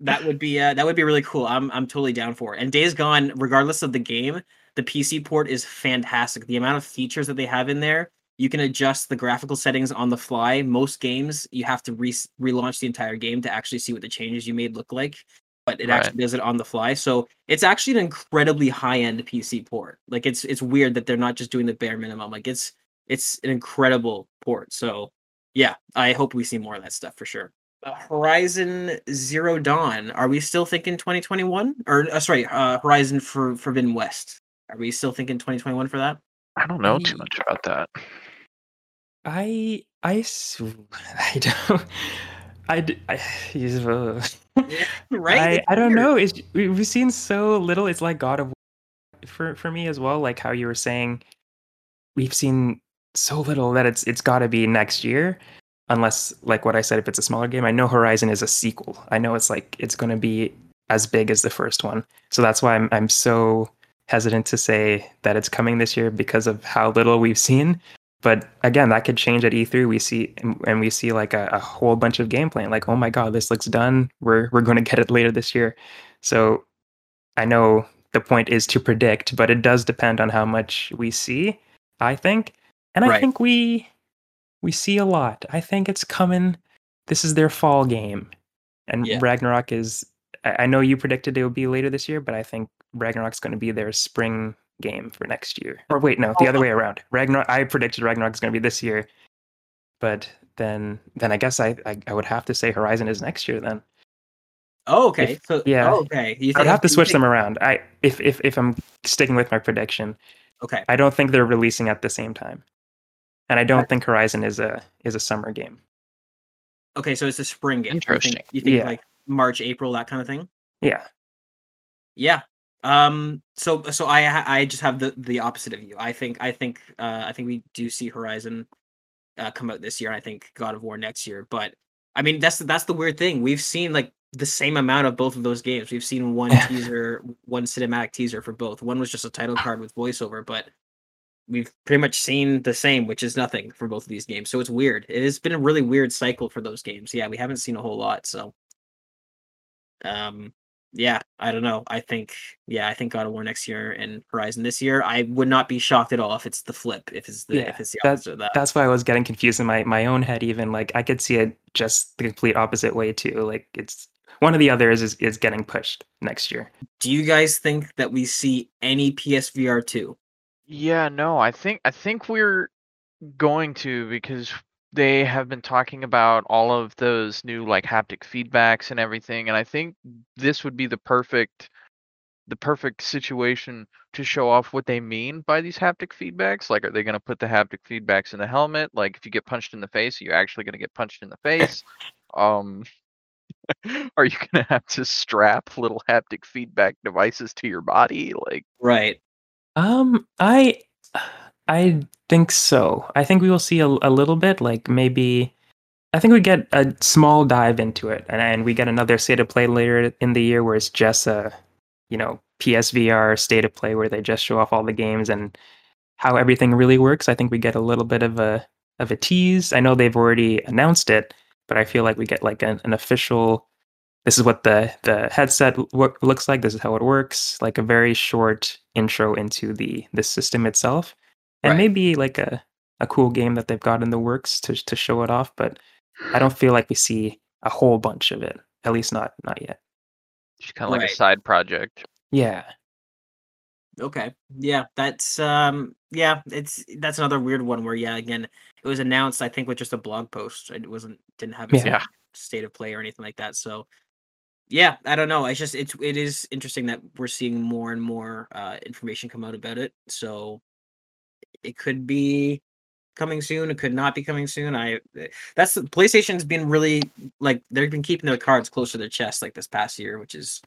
that would be uh, that would be really cool. I'm I'm totally down for it. And Days Gone, regardless of the game, the PC port is fantastic. The amount of features that they have in there, you can adjust the graphical settings on the fly. Most games, you have to re- relaunch the entire game to actually see what the changes you made look like. But it
Right.
actually does it on the fly. So it's actually an incredibly high end PC port. Like it's it's weird that they're not just doing the bare minimum. Like it's it's an incredible port. So yeah, I hope we see more of that stuff for sure. Uh, Horizon Zero Dawn. Are we still thinking 2021? Or uh, sorry, uh, Horizon for Forbidden West. Are we still thinking 2021 for that?
I don't know too much about that.
I I I don't I, he's, uh,
Yeah, right.
I, I don't know. It's we- we've seen so little. It's like God of War for for me as well. Like how you were saying, we've seen so little that it's it's got to be next year unless like what I said if it's a smaller game. I know Horizon is a sequel. I know it's like it's going to be as big as the first one. So that's why I'm I'm so hesitant to say that it's coming this year because of how little we've seen. But again, that could change at E3. We see and we see like a, a whole bunch of gameplay. Like, oh my god, this looks done. We're we're going to get it later this year. So I know the point is to predict, but it does depend on how much we see. I think, and I
Right.
think we we see a lot. I think it's coming. This is their fall game, and
Yeah.
Ragnarok is. I I know you predicted it would be later this year, but I think Ragnarok's going to be their spring game for next year. Or wait, no, the other
Oh.
way around. Ragnarok. I predicted Ragnarok is going to be this year, but then then I guess I, I I would have to say Horizon is next year. Then
Oh, okay. so
yeah.
oh, okay. You
I'd have to switch
think-
them around. I if if if I'm sticking with my prediction,
Okay.
I don't think they're releasing at the same time, and I don't think Horizon is a is a summer game.
Okay. So it's a spring game. You
Interesting.
think, you think
Yeah.
like March, April, that kind of thing?
Yeah,
Yeah. Um. So so I I just have the the opposite of you. I think I think uh I think we do see Horizon uh, come out this year. and I think God of War next year. But I mean that's that's the weird thing. We've seen like the same amount of both of those games. We've seen one teaser, one cinematic teaser for both. One was just a title card with voiceover, but we've pretty much seen the same, which is nothing for both of these games. So it's weird. It has been a really weird cycle for those games. Yeah, we haven't seen a whole lot. So, um, yeah, I don't know. I think, yeah, I think God of War next year and Horizon this year. I would not be shocked at all if it's the flip. If it's the
Yeah,
if it's the
that-
opposite of that.
that's why I was getting confused in my my own head. Even like I could see it just the complete opposite way too. Like it's one of the others is is getting pushed next year.
Do you guys think that we see any PSVR two?
Yeah, no, I think I think we're going to because they have been talking about all of those new like haptic feedbacks and everything, and I think this would be the perfect the perfect situation to show off what they mean by these haptic feedbacks. Like, are they going to put the haptic feedbacks in the helmet? Like, if you get punched in the face, are you actually going to get punched in the face? um, are you going to have to strap little haptic feedback devices to your body? Like,
Right.
Um, I I think so. I think we will see a, a little bit, like maybe. I think we get a small dive into it, and, and we get another state of play later in the year where it's just a, you know, PSVR state of play where they just show off all the games and how everything really works. I think we get a little bit of a of a tease. I know they've already announced it, but I feel like we get like an, an official. This is what the the headset wo- looks like. This is how it works. Like a very short intro into the the system itself, and
Right.
maybe like a a cool game that they've got in the works to to show it off. But I don't feel like we see a whole bunch of it. At least not not yet.
just kind of like
Right.
a side project.
Yeah.
Okay. Yeah, that's um yeah, it's that's another weird one where yeah, again, it was announced I think with just a blog post. It wasn't didn't have a
Yeah.
state of play or anything like that. So yeah, I don't know. It's just it's it is interesting that we're seeing more and more uh information come out about it. So it could be coming soon, it could not be coming soon. I eh, that's PlayStation's been really like they've been keeping their cards close to their chest like this past year, which is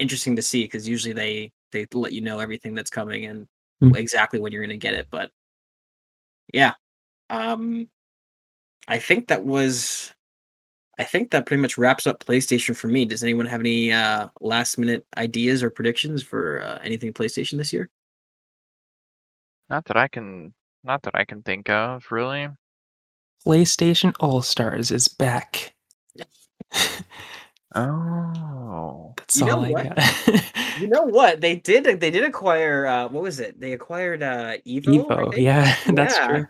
interesting to see because usually they they let you know everything that's coming and
Mm.
exactly when you're going to get it but yeah um i think that was i think that pretty much wraps up playstation for me does anyone have any uh last minute ideas or predictions for uh, anything playstation this year
Not that I can, not that I can think of, really.
PlayStation All Stars is back.
Oh,
That's
You know
all I
what?
got.
you know what they did they did acquire uh what was it they acquired uh evo,
Evo, yeah, that's
Yeah.
true.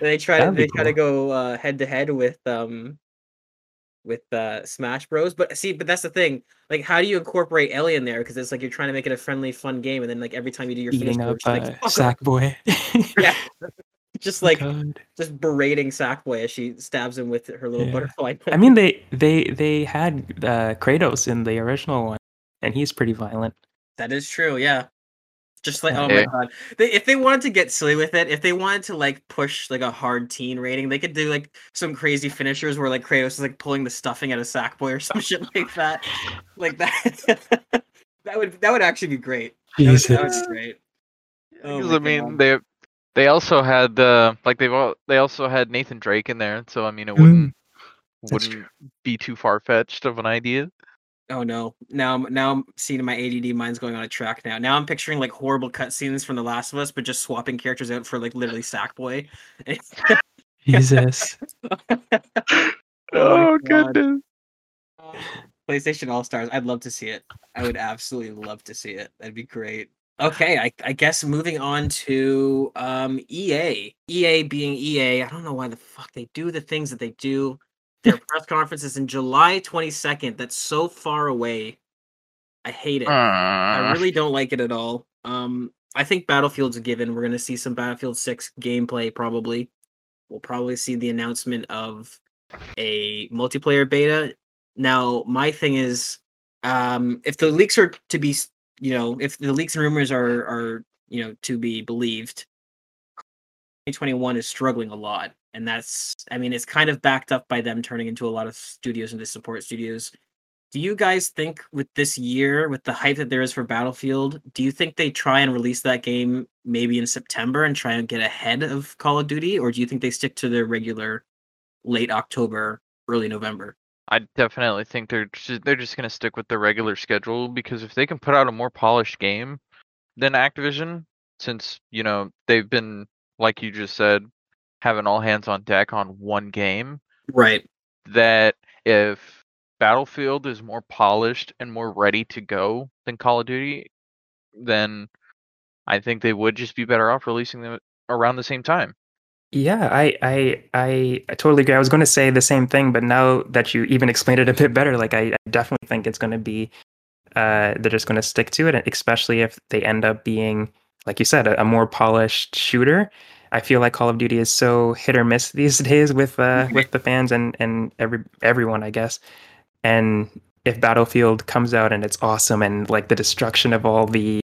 they try to
That'd
they try to go uh head to head with um with uh smash bros but see but that's the thing like how do you incorporate ellie in there because it's like you're trying to make it a friendly fun game and then like every time you do your finish
up
like,
uh, Sackboy.
yeah just like
God.
just berating sackboy as she stabs him with her little
Yeah.
butterfly
I mean, they they they had uh, Kratos in the original one, and he's pretty violent.
That is true, yeah. Just like oh
Yeah.
my god, they, if they wanted to get silly with it, if they wanted to like push like a hard teen rating, they could do like some crazy finishers where like Kratos is like pulling the stuffing out of Sackboy or some shit like that. Like that, that would that would actually be great. That would, that would be great. Oh
because I mean
God.
they They also had uh, like they've all, they also had Nathan Drake in there, so I mean it
Mm,
wouldn't
that's
wouldn't be too far fetched of an idea.
Oh no! Now, I'm now I'm seeing my ADD mind's going on a track now. Now I'm picturing like horrible cutscenes from The Last of Us, but just swapping characters out for like literally Sackboy.
Jesus.
Oh my God. PlayStation All Stars. I'd love to see it. I would absolutely love to see it. That'd be great. Okay, I, I guess moving on to um EA. EA being EA. I don't know why the fuck they do the things that they do. Their press conference is in July 22nd. That's so far away. I hate it. I
Uh,
really don't like it at all. Um, I think Battlefield's a given. We're gonna see some Battlefield 6 gameplay probably. We'll probably see the announcement of a multiplayer beta. Now, my thing is, um, if the leaks are to be, you know, if the leaks and rumors are are you know to be believed, 2021 is struggling a lot, and that's, I mean, it's kind of backed up by them turning into a lot of studios into support studios. Do you guys think with this year, with the hype that there is for Battlefield, do you think they try and release that game maybe in September and try and get ahead of Call of Duty, or do you think they stick to their regular late October, early November?
I definitely think they're just, they're just gonna stick with the regular schedule because if they can put out a more polished game than Activision, since you know they've been like you just said having all hands on deck on one game,
Right.
that if Battlefield is more polished and more ready to go than Call of Duty, then I think they would just be better off releasing them around the same time.
Yeah, I, I, I, I totally agree. I was going to say the same thing, but now that you even explained it a bit better, like I, I definitely think it's going to be, uh, they're just going to stick to it, especially if they end up being, like you said, a, a more polished shooter. I feel like Call of Duty is so hit or miss these days with uh, with the fans and and every everyone, I guess. And if Battlefield comes out and it's awesome and like the destruction of all the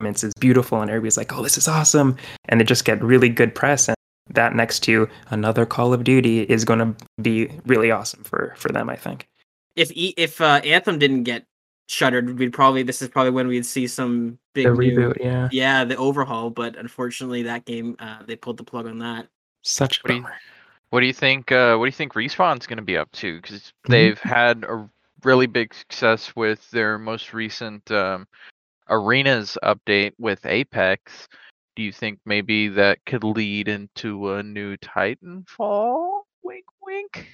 elements is beautiful and everybody's like, "Oh, this is awesome," and they just get really good press and that next to another Call of Duty is going to be really awesome for for them. I think.
If if uh, Anthem didn't get shuttered, we'd probably this is probably when we'd see some big
The
new-
reboot, yeah,
yeah, the overhaul. But unfortunately, that game uh, they pulled the plug on that.
such a
What do you-
bummer.
What do you think? Uh, what do you think Respawn's going to be up to? Because
Mhm.
they've had a really big success with their most recent um, arenas update with Apex. Do you think maybe that could lead into a new Titanfall? Wink, wink.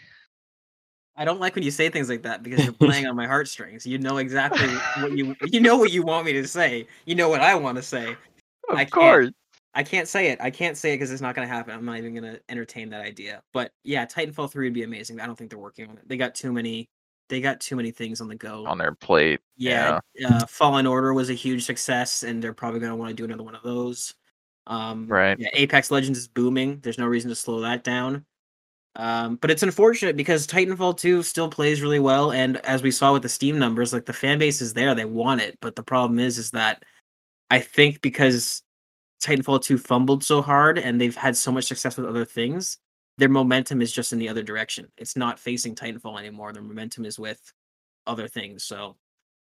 I don't like when you say things like that because you're playing on my heartstrings. You know exactly what you you know what you want me to say. You know what I want to say.
Of
I can't-
course.
I can't say it. I can't say it because it's not going to happen. I'm not even going to entertain that idea. But yeah, Titanfall 3 would be amazing. I don't think they're working on it. They got too many they got too many things on the go.
On their plate.
yeah, uh, Fallen Order was a huge success and they're probably going to want to do another one of those. Um
Right.
Yeah, Apex Legends is booming. There's no reason to slow that down. Um, but it's unfortunate because Titanfall 2 still plays really well, and as we saw with the Steam numbers, like the fan base is there, they want it. But the problem is, is that I think because Titanfall 2 fumbled so hard and they've had so much success with other things, their momentum is just in the other direction. It's not facing Titanfall anymore. Their momentum is with other things. So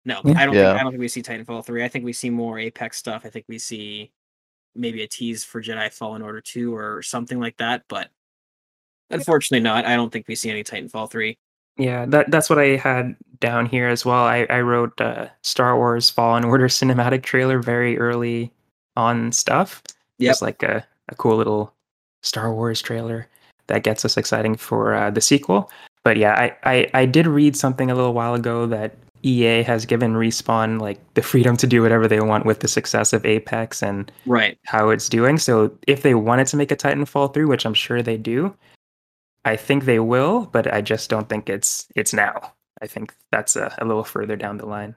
no, I don't
Yeah.
think I don't think we see Titanfall 3. I think we see more Apex stuff. I think we see maybe a tease for Jedi Fallen Order 2 or something like that, but unfortunately not. I don't think we see any Titanfall 3.
Yeah, that that's what I had down here as well. I I wrote uh, Star Wars Fallen Order cinematic trailer very early on stuff.
Yep.
Just like a, a cool little Star Wars trailer that gets us exciting for uh, the sequel. But yeah, I, I I did read something a little while ago that EA has given Respawn like the freedom to do whatever they want with the success of Apex and
Right.
how it's doing. So if they wanted to make a Titanfall 3, which I'm sure they do, I think they will, but I just don't think it's it's now. I think that's a, a little further down the line.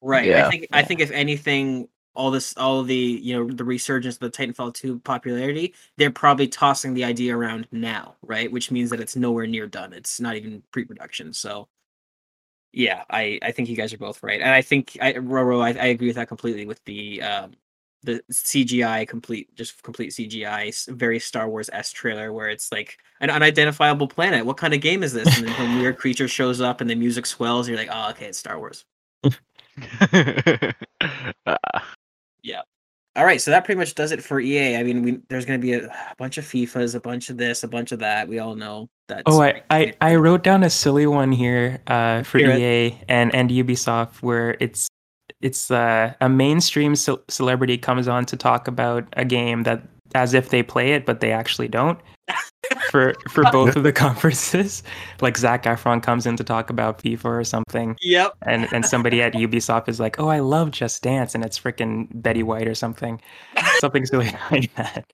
Right.
Yeah.
I think I think if anything, all this all the you know the resurgence of the Titanfall 2 popularity, they're probably tossing the idea around now, right? Which means that it's nowhere near done. It's not even pre-production. So yeah, I I think you guys are both right. And I think I Roro, I, I agree with that completely with the um the CGI complete just complete CGI very Star Wars S trailer where it's like an unidentifiable planet. What kind of game is this? And then some weird creature shows up and the music swells. You're like, oh, okay, it's Star Wars.
yeah.
All right, so that pretty much does it for EA. I mean, we, there's going to be a, a bunch of FIFA's, a bunch of this, a bunch of that. We all know that.
Oh, I, I, I wrote down a silly one here uh, for. EA and, and Ubisoft where it's it's uh, a mainstream ce- celebrity comes on to talk about a game that as if they play it, but they actually don't. for for both of the conferences, like Zac Efron comes in to talk about FIFA or something,
Yep.
and and somebody at Ubisoft is like, "Oh, I love Just Dance," and it's freaking Betty White or something, something silly like that.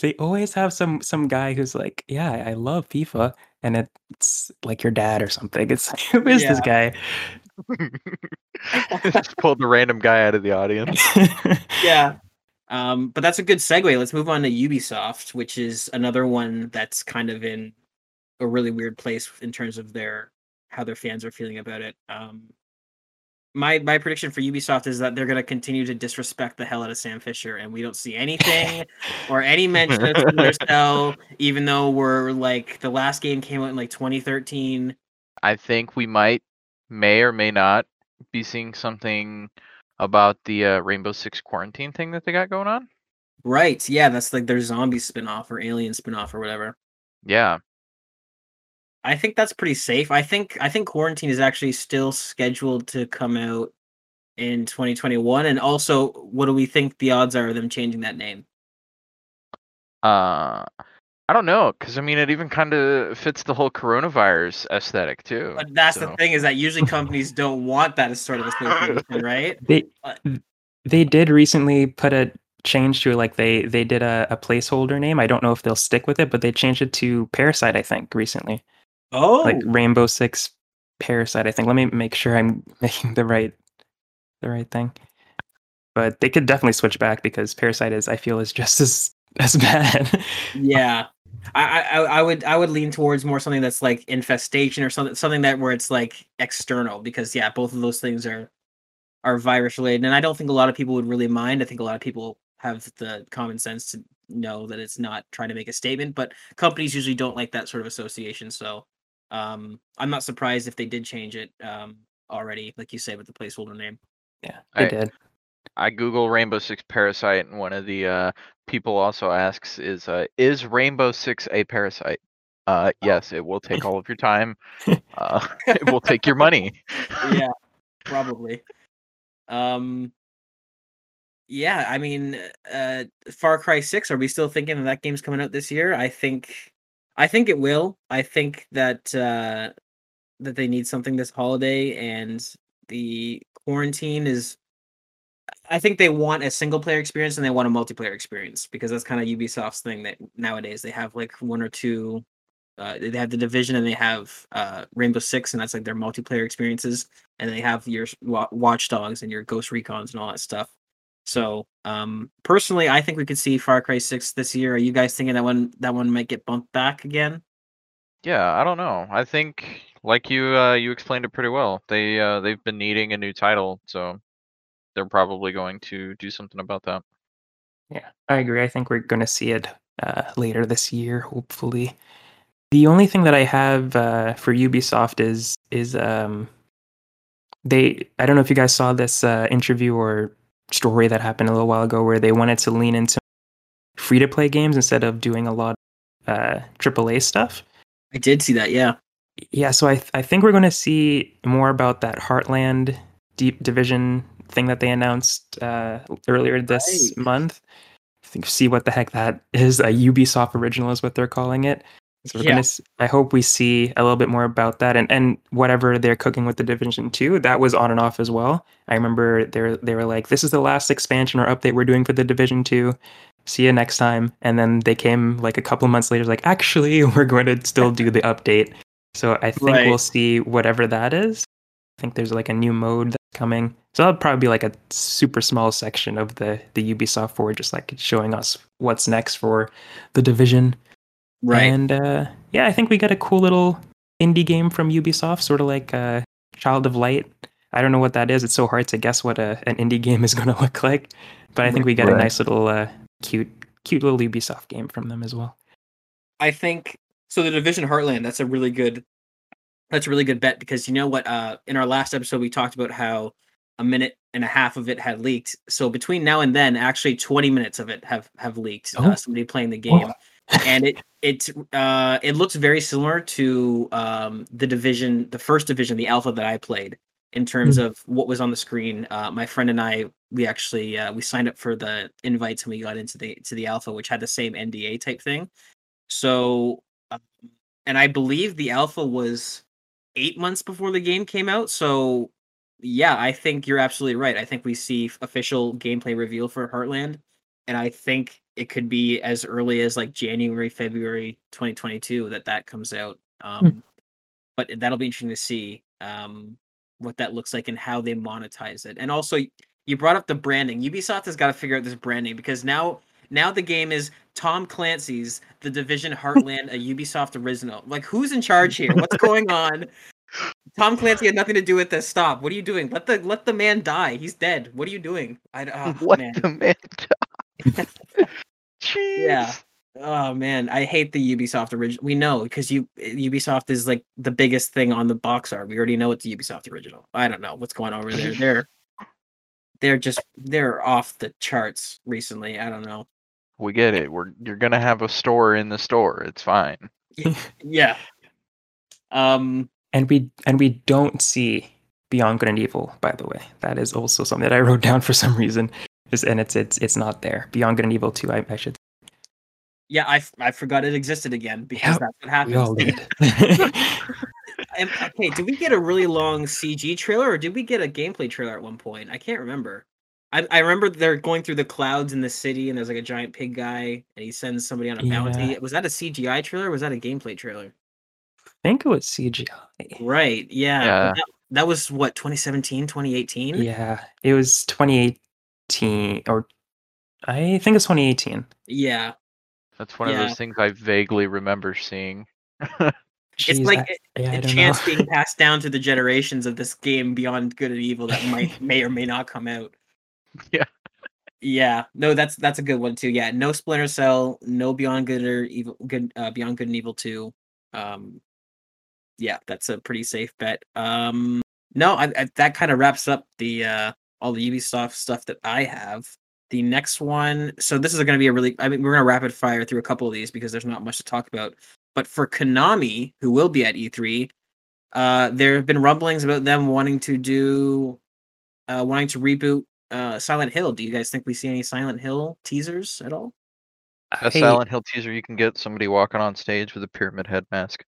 They always have some some guy who's like, "Yeah, I love FIFA," and it's like your dad or something. It's like, who is this guy?
Just pulled the random guy out of the audience.
Yeah. Um, but that's a good segue. Let's move on to Ubisoft, which is another one that's kind of in a really weird place in terms of their how their fans are feeling about it. Um, my my prediction for Ubisoft is that they're going to continue to disrespect the hell out of Sam Fisher, and we don't see anything or any mention of Splinter Cell, even though we're like the last game came out in like 2013.
I think we might, may or may not, be seeing something about the uh, Rainbow Six quarantine thing that they got going on.
Right? Yeah, that's like their zombie spinoff or alien spinoff or whatever.
Yeah,
I think that's pretty safe. I think I think quarantine is actually still scheduled to come out in 2021. And also, what do we think the odds are of them changing that name?
uh, I don't know, because I mean, it even kind of fits the whole coronavirus aesthetic too.
But that's the thing is that usually companies don't want that as sort of association, right?
They
But-
they did recently put a change to. Like they they did a, a placeholder name. I don't know if they'll stick with it, but they changed it to Parasite. I think recently,
Oh,
like Rainbow Six Parasite. I think. Let me make sure I'm making the right the right thing. But they could definitely switch back because Parasite is I feel is just as as bad.
yeah. I, I I would I would lean towards more something that's like infestation or something something that where it's like external because yeah both of those things are are virus related. And I don't think a lot of people would really mind. I think a lot of people have the common sense to know that it's not trying to make a statement but companies usually don't like that sort of association. So um I'm not surprised if they did change it um already like you say with the placeholder name.
Yeah, they
I-
did.
I Google Rainbow Six Parasite, and one of the uh, people also asks, "Is uh, is Rainbow Six a parasite?" Uh, yes, it will take all of your time. Uh, it will take your money.
yeah, probably. Um, yeah, I mean, uh, Far Cry Six. Are we still thinking that that game's coming out this year? I think, I think it will. I think that uh, that they need something this holiday, and the quarantine is. I think they want a single player experience and they want a multiplayer experience because that's kind of Ubisoft's thing that nowadays they have like one or two. Uh, they have the division and they have uh, Rainbow Six, and that's like their multiplayer experiences and they have your wa- watchdogs and your ghost recons and all that stuff so um personally i think we could see far cry 6 this year are you guys thinking that one that one might get bumped back again
Yeah, I don't know. I think, like you, uh, you explained it pretty well. They uh, they've been needing a new title, so they're probably going to do something about that.
Yeah, I agree. I think we're going to see it uh, later this year, hopefully. The only thing that I have uh, for Ubisoft is is um, they. I don't know if you guys saw this uh, interview or story that happened a little while ago where they wanted to lean into free to play games instead of doing a lot of uh, AAA stuff.
i did see that yeah
Yeah, so I th- I think we're going to see more about that Heartland Deep Division thing that they announced uh, earlier this
Right.
month. I think see what the heck that is. A Ubisoft original is what they're calling it. So we're
Yeah.
gonna. I hope we see a little bit more about that, and and whatever they're cooking with the Division Two, that was on and off as well. I remember they were, they were like, "This is the last expansion or update we're doing for the Division Two. See you next time." And then they came like a couple months later, like, "Actually, we're going to still do the update." So I think
Right.
we'll see whatever that is. I think there's like a new mode that's coming. So that'll probably be like a super small section of the the Ubisoft forward, just like showing us what's next for the division.
right
And uh, yeah, I think we got a cool little indie game from Ubisoft, sort of like uh, Child of Light. I don't know what that is. It's so hard to guess what a, an indie game is going to look like. But I think we got a nice little uh, cute, cute little Ubisoft game from them as well.
I think so. The Division Heartland. That's a really good. That's a really good bet because you know what? Uh, in our last episode, we talked about how a minute and a half of it had leaked. So between now and then, actually 20 minutes of it have have leaked.
Oh.
Uh, somebody playing the game, and it it uh it looks very similar to um the division, the first division, the alpha that I played in terms of what was on the screen. Uh, my friend and I, we actually uh, we signed up for the invites and we got into the to the alpha, which had the same NDA type thing. So, um, and I believe the alpha was eight months before the game came out. So, yeah, I think you're absolutely right. I think we see official gameplay reveal for Heartland, and I think it could be as early as like January, February 2022 that that comes out. Um, But that'll be interesting to see um, what that looks like and how they monetize it. And also, you brought up the branding. Ubisoft has got to figure out this branding because now now the game is Tom Clancy's The Division Heartland, a Ubisoft original. Like, who's in charge here? What's going on? Tom Clancy had nothing to do with this. Stop. What are you doing? Let the let the man die. He's dead. What are you doing? I oh,
what
man.
the man? Jeez.
Yeah. Oh man, I hate the Ubisoft original. We know because you Ubisoft is like the biggest thing on the box art. We already know it's the Ubisoft original. I don't know what's going on over there. They're they're just they're off the charts recently. I don't know.
We get it. We're you're gonna have a store in the store. It's fine.
Yeah. Um
and we and we don't see Beyond Good and Evil. By the way, that is also something that I wrote down for some reason. And it's it's it's not there. Beyond Good and Evil too. I, I should.
yeah, I, I forgot it existed again because
Yep,
that's what happens.
We all did.
And, okay, did we get a really long CG trailer or did we get a gameplay trailer at one point? I can't remember. I, I remember they're going through the clouds in the city and there's like a giant pig guy and he sends somebody on a bounty. Was that a CGI trailer or was that a gameplay trailer?
I think it was CGI.
Right. Yeah.
Yeah.
That, that was what 2017, 2018.
Yeah, it was 2018 or I think it's 2018.
Yeah.
That's one of those things I vaguely remember seeing.
It's like
I-
a,
yeah, I
a
don't
chance being passed down to the generations of this game beyond good and evil that might may or may not come out.
Yeah.
Yeah. No, that's that's a good one too. Yeah. No Splinter Cell, no Beyond Good or Evil good uh Beyond Good and Evil 2. Um yeah, that's a pretty safe bet. Um no, I, I that kind of wraps up the uh all the Ubisoft stuff that I have. The next one, so this is going to be a really I mean we're going to rapid fire through a couple of these because there's not much to talk about. But for Konami, who will be at E3, uh, there have been rumblings about them wanting to do, uh, wanting to reboot uh, Silent Hill. Do you guys think we see any Silent Hill teasers at all?
A
I-
Silent Hill teaser you can get somebody walking on stage with a pyramid head mask.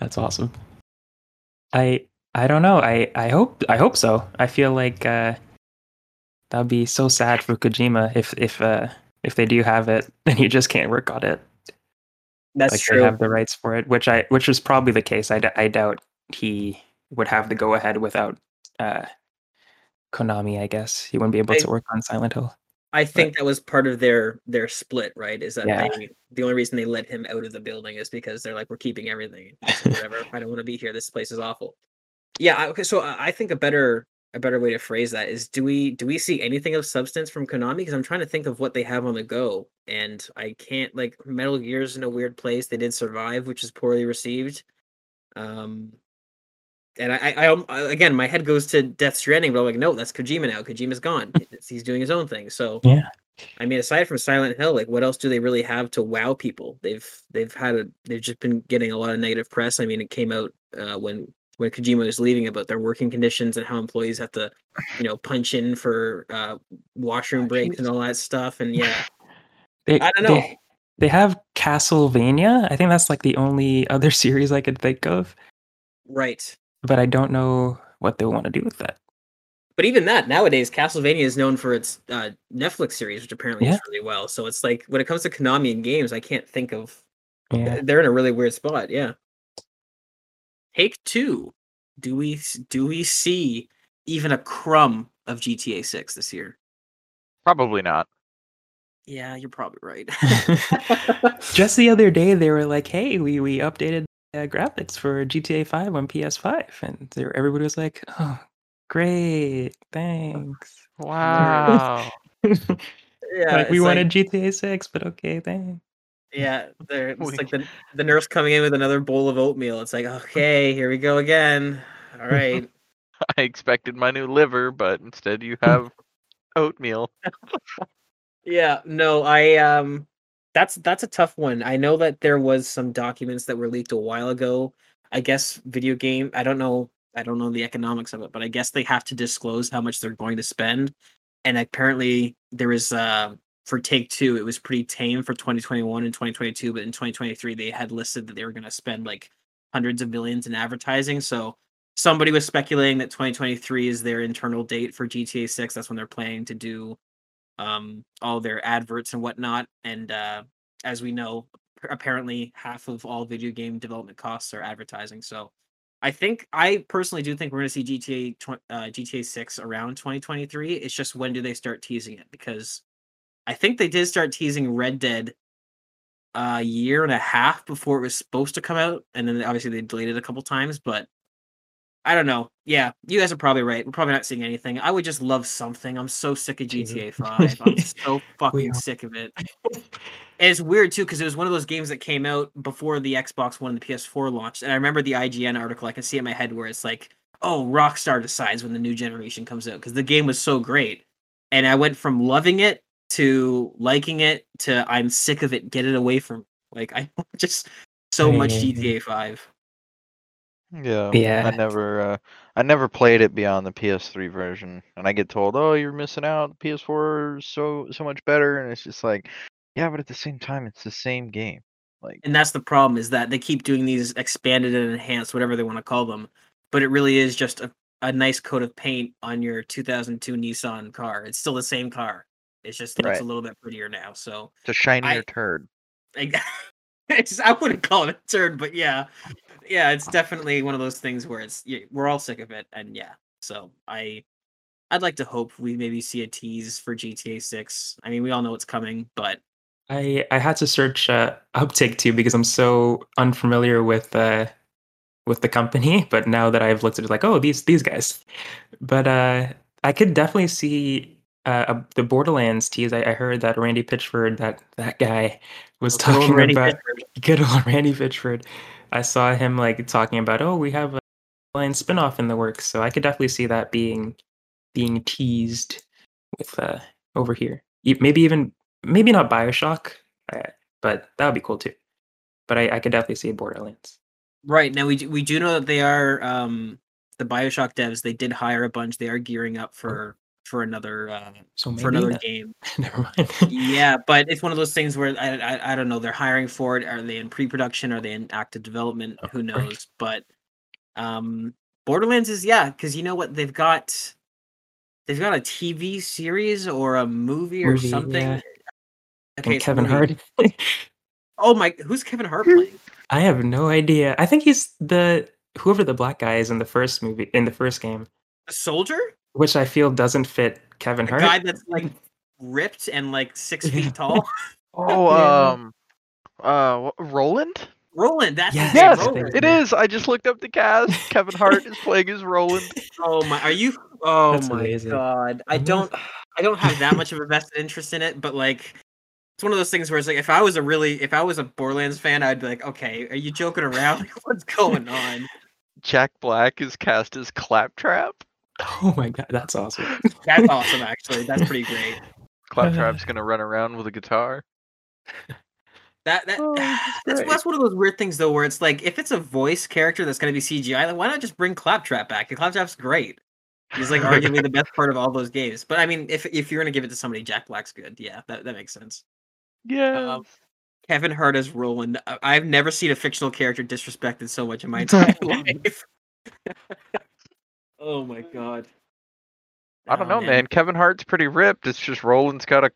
That's awesome. I I don't know. I I hope I hope so. I feel like uh that'd be so sad for Kojima if if uh if they do have it and you just can't work on it.
That's
like
true.
they have the rights for it, which I which is probably the case. I, d- I doubt he would have the go ahead without uh Konami, I guess. He wouldn't be able
I-
to work on Silent Hill.
I think that was part of their their split, right? Is that
Yeah.
they the only reason they let him out of the building is because they're like, we're keeping everything. Whatever. I don't want to be here. This place is awful. Yeah. I- Okay. So I I think a better a better way to phrase that is: do we do we see anything of substance from Konami? Because I'm trying to think of what they have on the go, and I can't. Like Metal Gear's in a weird place. They did survive, which is poorly received. Um, and I, I, I, um, again, my head goes to Death Stranding, but I'm like, no, that's Kojima now. Kojima's gone. He's doing his own thing. So
Yeah.
I mean, aside from Silent Hill, like, what else do they really have to wow people? They've they've had a they've just been getting a lot of negative press. I mean, it came out uh, when when Kojima was leaving about their working conditions and how employees have to, you know, punch in for uh, washroom breaks and all that stuff. And yeah,
They,
I don't know.
They, they have Castlevania. I think that's like the only other series I could think of,
right.
But I don't know what they want to do with that.
But even that nowadays, Castlevania is known for its uh, Netflix series, which apparently
Yeah.
is really well. So it's like when it comes to Konami and games, I can't think of
Yeah.
they're in a really weird spot. Yeah. Take two. Do we do we see even a crumb of GTA Six this year?
Probably not.
Yeah, you're probably right.
Just the other day, they were like, "Hey, we we updated uh, graphics for GTA 5 on PS5," and they were, everybody was like, "Oh, great, thanks."
Wow.
yeah,
like we
it's
wanted GTA 6, but okay, thanks.
Yeah, they're it's like the the nurse coming in with another bowl of oatmeal. It's like, okay, here we go again. All right.
I expected my new liver, but instead you have oatmeal.
Yeah, no, I um that's that's a tough one. I know that there was some documents that were leaked a while ago. I guess video game, I don't know I don't know the economics of it, but I guess they have to disclose how much they're going to spend. And apparently there is uh for Take Two, it was pretty tame for 2021 and 2022, but in 2023 they had listed that they were going to spend like hundreds of millions in advertising. So somebody was speculating that 2023 is their internal date for GTA 6. That's when they're planning to do um all their adverts and whatnot. And uh as we know, apparently half of all video game development costs are advertising. So I think I personally do think we're going to see GTA uh, GTA 6 around 2023. It's just when do they start teasing it? Because I think they did start teasing Red Dead a year and a half before it was supposed to come out, and then obviously they delayed it a couple times. But I don't know. Yeah, you guys are probably right. We're probably not seeing anything. I would just love something. I'm so sick of mm-hmm. GTA 5. I'm so fucking sick of it. And it's weird too because it was one of those games that came out before the Xbox One and the PS4 launched. And I remember the IGN article. I can see it in my head where it's like, "Oh, Rockstar decides when the new generation comes out," because the game was so great. And I went from loving it to liking it to I'm sick of it. Get it away from me. like I just so much. GTA 5.
Yeah.
Yeah.
I never uh I never played it beyond the PS3 version. And I get told, "Oh, you're missing out. PS4 is so so much better." And it's just like, yeah, but at the same time it's the same game. Like
And that's the problem is that they keep doing these expanded and enhanced, whatever they want to call them, but it really is just a, a nice coat of paint on your 2002 Nissan car. It's still the same car. It's just looks
Right.
a little bit prettier now. So
it's a shinier
I-
turd.
I, it's, I wouldn't call it a turn, but yeah, yeah, it's definitely one of those things where it's we're all sick of it, and yeah. So I, I'd like to hope we maybe see a tease for GTA 6. I mean, we all know it's coming, but
I I had to search uh, up Take Two because I'm so unfamiliar with uh with the company. But now that I've looked at it, like oh these these guys, but uh I could definitely see uh the Borderlands tease. I, I heard that Randy Pitchford, that that guy, was
good
talking about
Pitchford.
good old Randy Pitchford. I saw him like talking about oh we have a Borderlands spinoff in the works, so I could definitely see that being being teased with uh over here. Maybe even maybe not Bioshock, uh, but that would be cool too. But I, I could definitely see Borderlands.
Right now, we do, we do know that they are um the Bioshock devs. They did hire a bunch. They are gearing up for for another uh,
So
for another
that-
game.
never mind.
yeah, but it's one of those things where I, I I don't know. They're hiring for it. Are they in pre-production? Are they in active development?
Oh,
Who
right.
knows? But um, Borderlands is yeah, because you know what they've got. They've got a TV series or a movie or something.
yeah.
Okay,
and Kevin. Hart.
Oh my, who's Kevin Hart playing?
I have no idea. I think he's the whoever the black guy is in the first movie in the first game,
A soldier?
Which I feel doesn't fit Kevin
A
Hart.
guy that's like ripped and like six feet tall.
Oh, um uh Roland?
Roland, that's
Yes,
his
Yes,
Roland.
thank
it
you.
is. I just looked up the cast. Kevin Hart is playing as Roland.
Oh my, are you? Oh
That's
my
amazing.
god, I don't, I don't have that much of a vested interest in it, but like, it's one of those things where it's like, if I was a really, if I was a Borderlands fan, I'd be like, okay, are you joking around? What's going on?
Jack Black is cast as Claptrap.
Oh my god, that's awesome.
That's awesome, actually. That's pretty great.
Claptrap's gonna run around with a guitar.
That that
Oh, that's
that's that's one of those weird things though, where it's like, if it's a voice character that's gonna be CGI, like why not just bring Claptrap back? And Claptrap's great. He's like arguably the best part of all those games. But I mean, if if you're gonna give it to somebody, Jack Black's good. Yeah, that, that makes sense.
Yeah.
Um, Kevin Hart as Roland. I- I've never seen a fictional character disrespected so much in my entire life. Oh my god.
I don't
Oh,
know, man. Kevin Hart's pretty ripped. It's just Roland's got a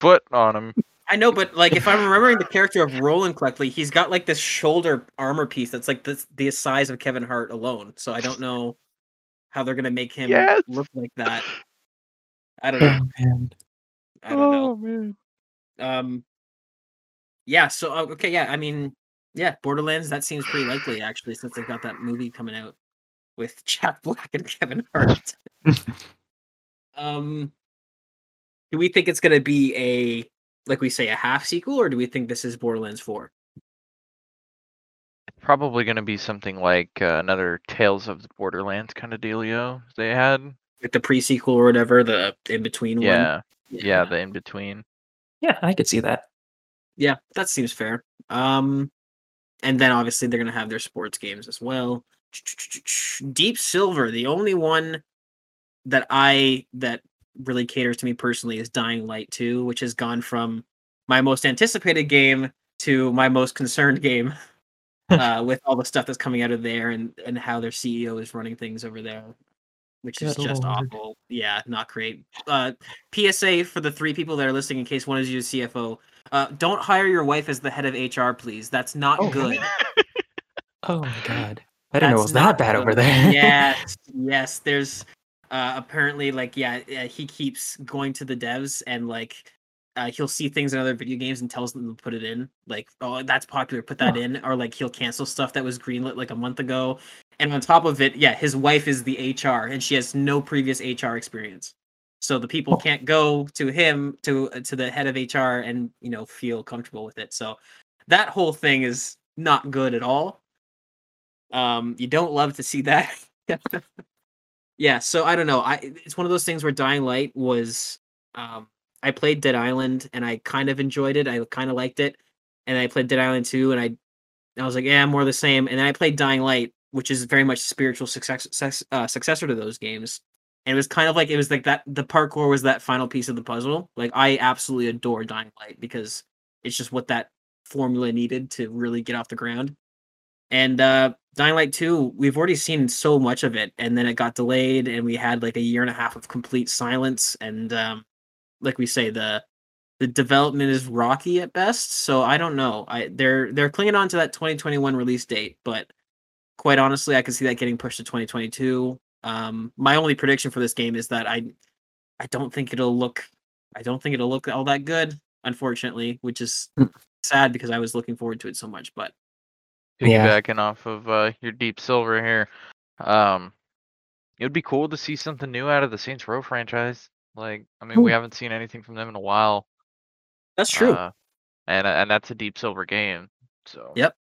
foot on him.
I know, but like if I'm remembering the character of Roland correctly, he's got like this shoulder armor piece that's like this the size of Kevin Hart alone. So I don't know how they're gonna make him
Yes.
look like that. I don't know.
Oh man.
I don't know.
Oh man.
Um, yeah. So uh, okay, yeah. I mean, yeah, Borderlands. That seems pretty likely actually, since they've got that movie coming out with Jack Black and Kevin Hart. um, do we think it's gonna be a like we say a half sequel, or do we think this is Borderlands Four?
I probably going to be something like uh, another Tales of the Borderlands kind of dealio they had.
Like the pre-sequel or whatever, the in between one.
Yeah, yeah, the in between.
Yeah, I could see that.
Yeah, that seems fair. Um, and then obviously they're gonna have their sports games as well. Deep Silver, the only one that I that really caters to me personally is Dying Light 2, which has gone from my most anticipated game to my most concerned game. uh, with all the stuff that's coming out of there and and how their CEO is running things over there, which is
Good
just
lord.
awful. Yeah, not great. Uh, PSA for the three people that are listening, in case one is your CFO. Uh, don't hire your wife as the head of HR, please. That's not
Oh.
good.
Oh my god. I didn't know it was
not
that bad over there.
yes, yes. There's uh, apparently like yeah, yeah, he keeps going to the devs and like uh, he'll see things in other video games and tells them to put it in. Like, oh, that's popular, put that
Huh.
in. Or like he'll cancel stuff that was greenlit like a month ago. And on top of it, yeah, his wife is the HR and she has no previous HR experience. So the people
Oh.
can't go to him to uh, to the head of HR and you know feel comfortable with it. So that whole thing is not good at all. Um, you don't love to see that. yeah, so I don't know. I it's one of those things where Dying Light was um I played Dead Island and I kind of enjoyed it. I kind of liked it. And I played Dead Island 2 and I I was like, yeah, more the same. And then I played Dying Light, which is very much spiritual success, success uh, successor to those games. And it was kind of like it was like that the parkour was that final piece of the puzzle. Like I absolutely adore Dying Light because it's just what that formula needed to really get off the ground. And uh Dying Light 2, we've already seen so much of it, and then it got delayed, and we had like a year and a half of complete silence. And um, like we say, the the development is rocky at best. So I don't know. I they're they're clinging on to that 2021 release date, but quite honestly, I could see that getting pushed to 2022. Um, my only prediction for this game is that I I don't think it'll look I don't think it'll look all that good, unfortunately, which is
Mm.
sad because I was looking forward to it so much. But
Yeah.
Piggybacking off of uh, your Deep Silver here, um, it would be cool to see something new out of the Saints Row franchise. Like, I mean, we haven't seen anything from them in a while.
that's true.
Uh, and and that's a Deep Silver game. So
Yep.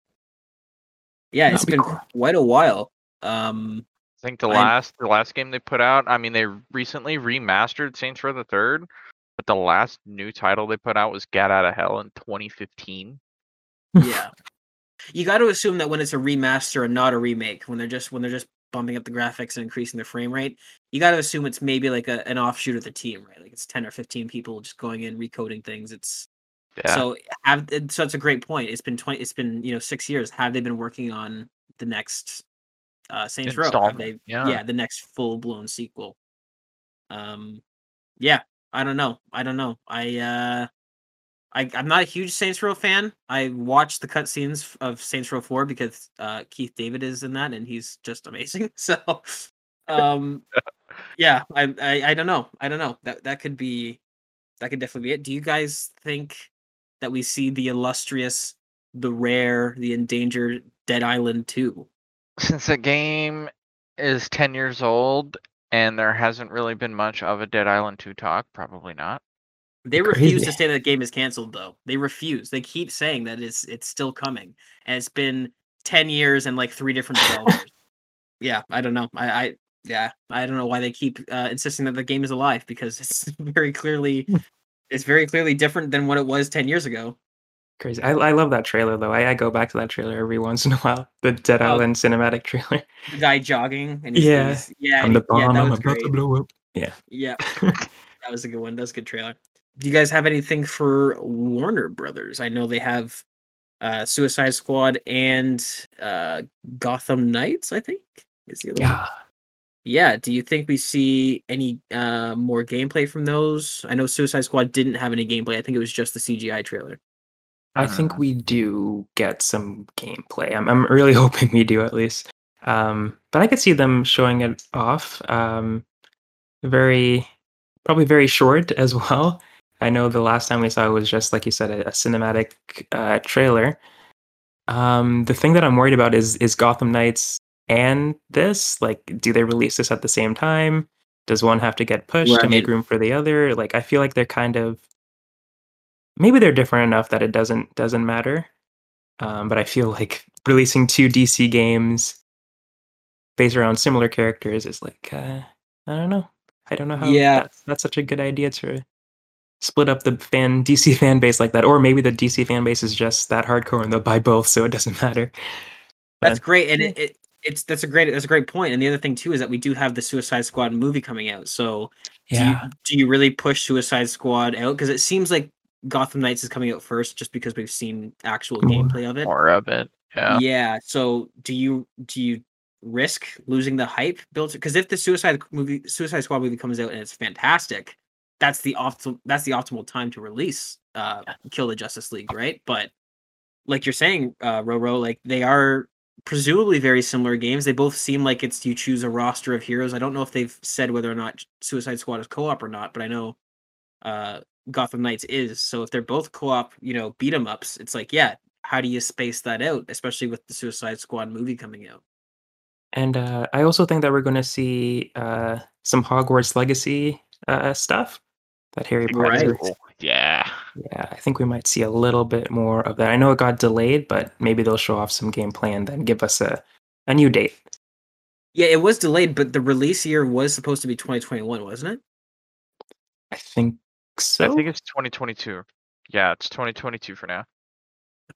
yeah,
that'd
it's
be
been
cool.
quite a while. Um,
I think the
I'm-
last the last game they put out, I mean, they recently remastered Saints Row the Third, but the last new title they put out was Gat Out of Hell in 2015.
yeah, you got to assume that when it's a remaster and not a remake, when they're just when they're just bumping up the graphics and increasing the frame rate, you got to assume it's maybe like a, an offshoot of the team, right? Like it's ten or fifteen people just going in recoding things. It's
Yeah.
so have so it's a great point. It's been twenty. It's been you know six years. Have they been working on the next uh, Saints Row? Have they?
yeah.
yeah, the next full blown sequel. Um, yeah, I don't know. I don't know. I uh, I I'm not a huge Saints Row fan. I watched the cutscenes of Saints Row Four because uh, Keith David is in that, and he's just amazing. So, um, yeah, I, I I don't know. I don't know. That that could be that could definitely be it. Do you guys think that we see the illustrious, the rare, the endangered Dead Island two?
Since the game is 10 years old and there hasn't really been much of a Dead Island 2 talk, probably not.
They refuse to say that the game is canceled, though. They refuse. They keep saying that it's it's still coming, and it's been ten years and like three different developers. yeah, I don't know. I, I yeah, I don't know why they keep uh, insisting that the game is alive because it's very clearly it's very clearly different than what it was ten years ago.
Crazy. I, I love that trailer though. I, I go back to that trailer every once in a while. The Dead
Oh.
Island cinematic trailer.
The guy jogging and he's,
Yeah.
he's- yeah,
I'm the
yeah,
bomb.
that
I'm
was
about
great.
to blow up. Yeah.
Yeah, that was a good one. That was a good trailer. Do you guys have anything for Warner Brothers? I know they have uh Suicide Squad and uh Gotham Knights, I think. Is the other one.
yeah.
Yeah. Do you think we see any uh more gameplay from those? I know Suicide Squad didn't have any gameplay. I think it was just the CGI trailer.
I think we do get some gameplay. I'm I'm really hoping we do at least. Um, but I could see them showing it off. Um, very, probably very short as well. I know the last time we saw it was just like you said, a, a cinematic uh, trailer. Um, the thing that I'm worried about is is Gotham Knights and this. Like, do they release this at the same time? Does one have to get pushed to make room for the other? Like, I feel like they're kind of maybe they're different enough that it doesn't doesn't matter. Um, but I feel like releasing two DC games based around similar characters is like uh, I don't know. I don't know how
Yeah.
that's, that's such a good idea to split up the fan DC fan base like that. Or maybe the DC fan base is just that hardcore and they'll buy both, so it doesn't matter.
That's great, and it, it it's that's a great that's a great point. And the other thing too is that we do have the Suicide Squad movie coming out. So do you do you really push Suicide Squad out? Because it seems like Gotham Knights is coming out first, just because we've seen actual gameplay of it.
More of it. Yeah.
Yeah. So do you do you risk losing the hype built? Because if the Suicide movie Suicide Squad movie comes out and it's fantastic, that's the optimal that's the optimal time to release uh Kill the Justice League, right? But like you're saying, uh Roro, like they are presumably very similar games. They both seem like it's you choose a roster of heroes. I don't know if they've said whether or not Suicide Squad is co-op or not, but I know uh Gotham Knights is. So if they're both co-op, you know, beat 'em ups, it's like, yeah, how do you space that out, especially with the Suicide Squad movie coming out?
And uh, I also think that we're going to see uh, some Hogwarts Legacy uh, stuff. That Harry
Right.
Potter.
Oh, yeah.
Yeah, I think we might see a little bit more of that. I know it got delayed, but maybe they'll show off some gameplay and then give us a, a new date.
Yeah, it was delayed, but the release year was supposed to be 2021, wasn't it?
I think so.
I think it's 2022. Yeah, it's 2022 for now.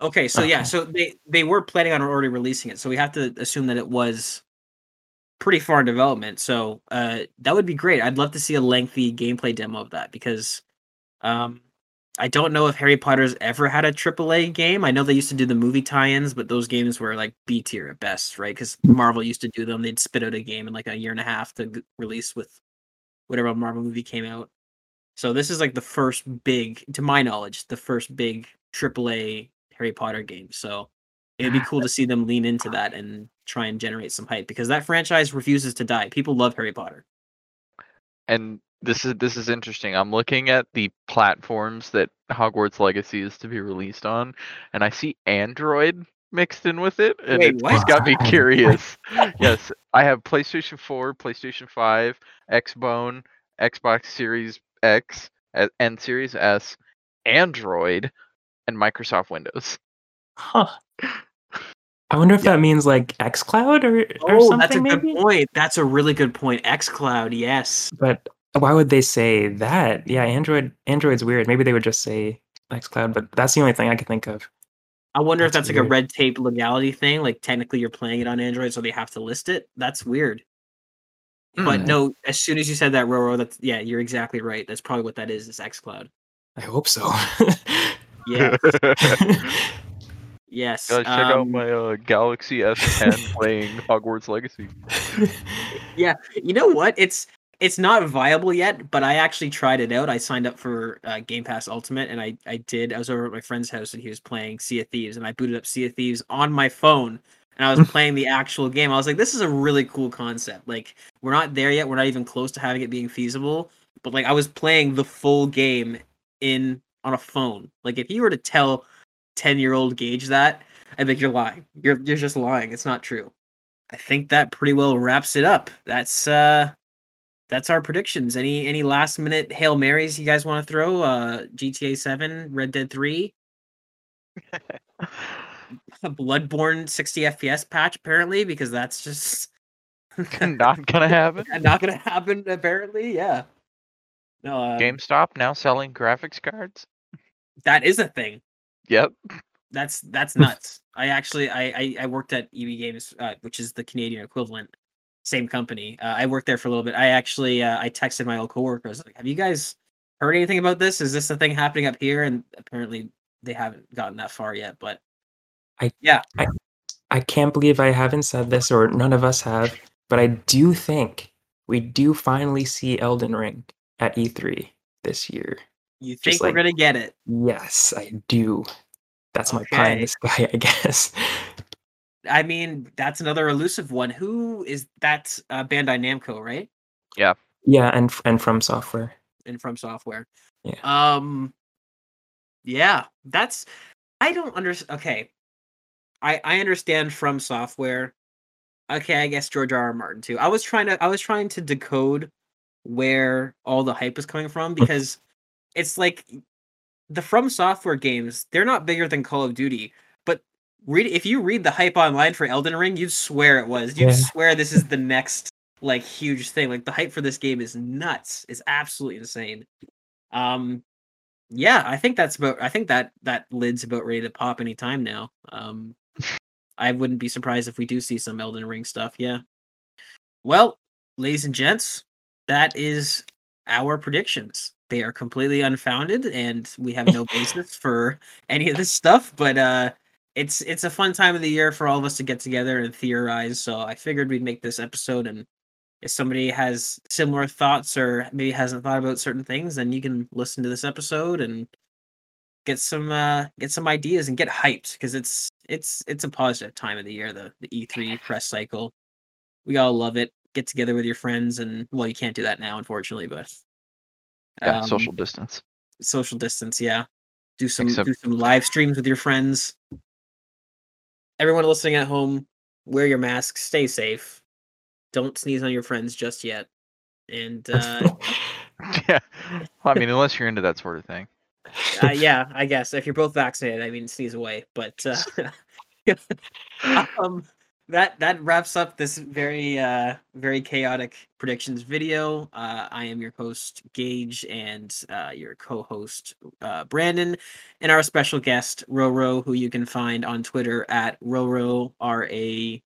Okay, so yeah, so they they were planning on already releasing it, so we have to assume that it was pretty far in development. So uh, that would be great. I'd love to see a lengthy gameplay demo of that because um, I don't know if Harry Potter's ever had a AAA game. I know they used to do the movie tie-ins, but those games were like B tier at best, right? Because Marvel used to do them. They'd spit out a game in like a year and a half to g- release with whatever Marvel movie came out. So this is like the first big, to my knowledge, the first big AAA Harry Potter game. So it'd be cool to see them lean into that and try and generate some hype because that franchise refuses to die. People love Harry Potter.
And this is this is interesting. I'm looking at the platforms that Hogwarts Legacy is to be released on, and I see Android mixed in with it, and
Wait,
it's just got me curious. yes, I have PlayStation 4, PlayStation 5, Xbone, Xbox Series X, and Series S, Android, and Microsoft Windows.
Huh. I wonder if that means like xCloud or, or
Oh,
something.
that's a
maybe?
good point. That's a really good point. XCloud, yes.
But why would they say that? Yeah, Android Android's weird. Maybe they would just say xCloud, but that's the only thing I could think of.
I wonder if
That's
that's like a red tape legality thing. Like technically you're playing it on Android, so they have to list it. That's weird. But
Hmm.
no, as soon as you said that, Roro, that's yeah, you're exactly right. That's probably what that is, is XCloud.
I hope so.
Yeah. yes.
Guys, check out
um,
my uh, Galaxy S10 playing Hogwarts Legacy.
yeah you know what? It's it's not viable yet but i actually tried it out. I signed up for uh, game pass ultimate and i i did. I was over at my friend's house and he was playing sea of thieves and i booted up sea of thieves on my phone and i was playing the actual game. I was like this is a really cool concept. Like we're not there yet. We're not even close to having it being feasible but like i was playing the full game in on a phone. Like if you were to tell 10 year old gage that i think you're lying you're you're just lying it's not true I think that pretty well wraps it up. That's uh that's our predictions. Any any last minute Hail Marys you guys want to throw? Uh GTA 7, Red Dead 3, a Bloodborne 60 FPS patch apparently because that's just
Not gonna happen.
not going to happen apparently. Yeah. No, uh,
GameStop now selling graphics cards.
that is a thing.
Yep.
That's that's nuts. I actually I I, I worked at EB Games, uh, which is the Canadian equivalent, same company. Uh, I worked there for a little bit. I actually uh, I texted my old coworker. I was like, "Have you guys heard anything about this? Is this a thing happening up here?" And apparently they haven't gotten that far yet. But
I yeah I I can't believe I haven't said this, or none of us have, but I do think we do finally see Elden Ring at E3 this year.
You
Just
think we're
like-
gonna get it?
Yes, I do. That's my pie in the sky, I guess.
I mean, that's another elusive one. Who is that? Uh, Bandai Namco, right?
Yeah, Yeah, and and FromSoftware.
and FromSoftware.
Yeah.
Um yeah, that's I don't understand okay. I I understand FromSoftware. Okay, I guess George R. R. Martin too. I was trying to I was trying to decode where all the hype is coming from because it's like the FromSoftware games, they're not bigger than Call of Duty, but read if you read the hype online for Elden Ring, you'd swear it was. You'd
Yeah.
swear this is the next like huge thing. Like the hype for this game is nuts. It's absolutely insane. Um yeah, I think that's about I think that that lid's about ready to pop anytime now. Um I wouldn't be surprised if we do see some Elden Ring stuff, yeah. Well, ladies and gents, that is our predictions. They are completely unfounded and we have no basis for any of this stuff, but uh it's it's a fun time of the year for all of us to get together and theorize. So I figured we'd make this episode and if somebody has similar thoughts or maybe hasn't thought about certain things, then you can listen to this episode and get some uh get some ideas and get hyped because it's it's it's a positive time of the year, the the E3 press cycle. We all love it. Get together with your friends and well, you can't do that now, unfortunately, but
Yeah,
um,
social distance.
social distance yeah do some
Except-
do some live streams with your friends everyone listening at home wear your mask stay safe don't sneeze on your friends just yet and uh,
yeah. Well, I mean, unless you're into that sort of thing.
uh yeah i guess if you're both vaccinated i mean sneeze away but uh um that that wraps up this very uh very chaotic predictions video. Uh i am your host gage and uh your co-host uh brandon and our special guest roro who you can find on twitter at roro r-a-u-w-r-o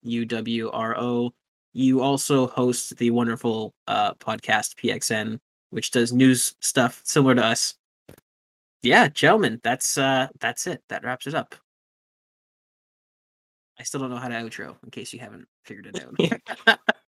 you also host the wonderful uh podcast pxn which does news stuff similar to us. Yeah gentlemen that's uh that's it. That wraps it up I still don't know how to outro in case you haven't figured it out.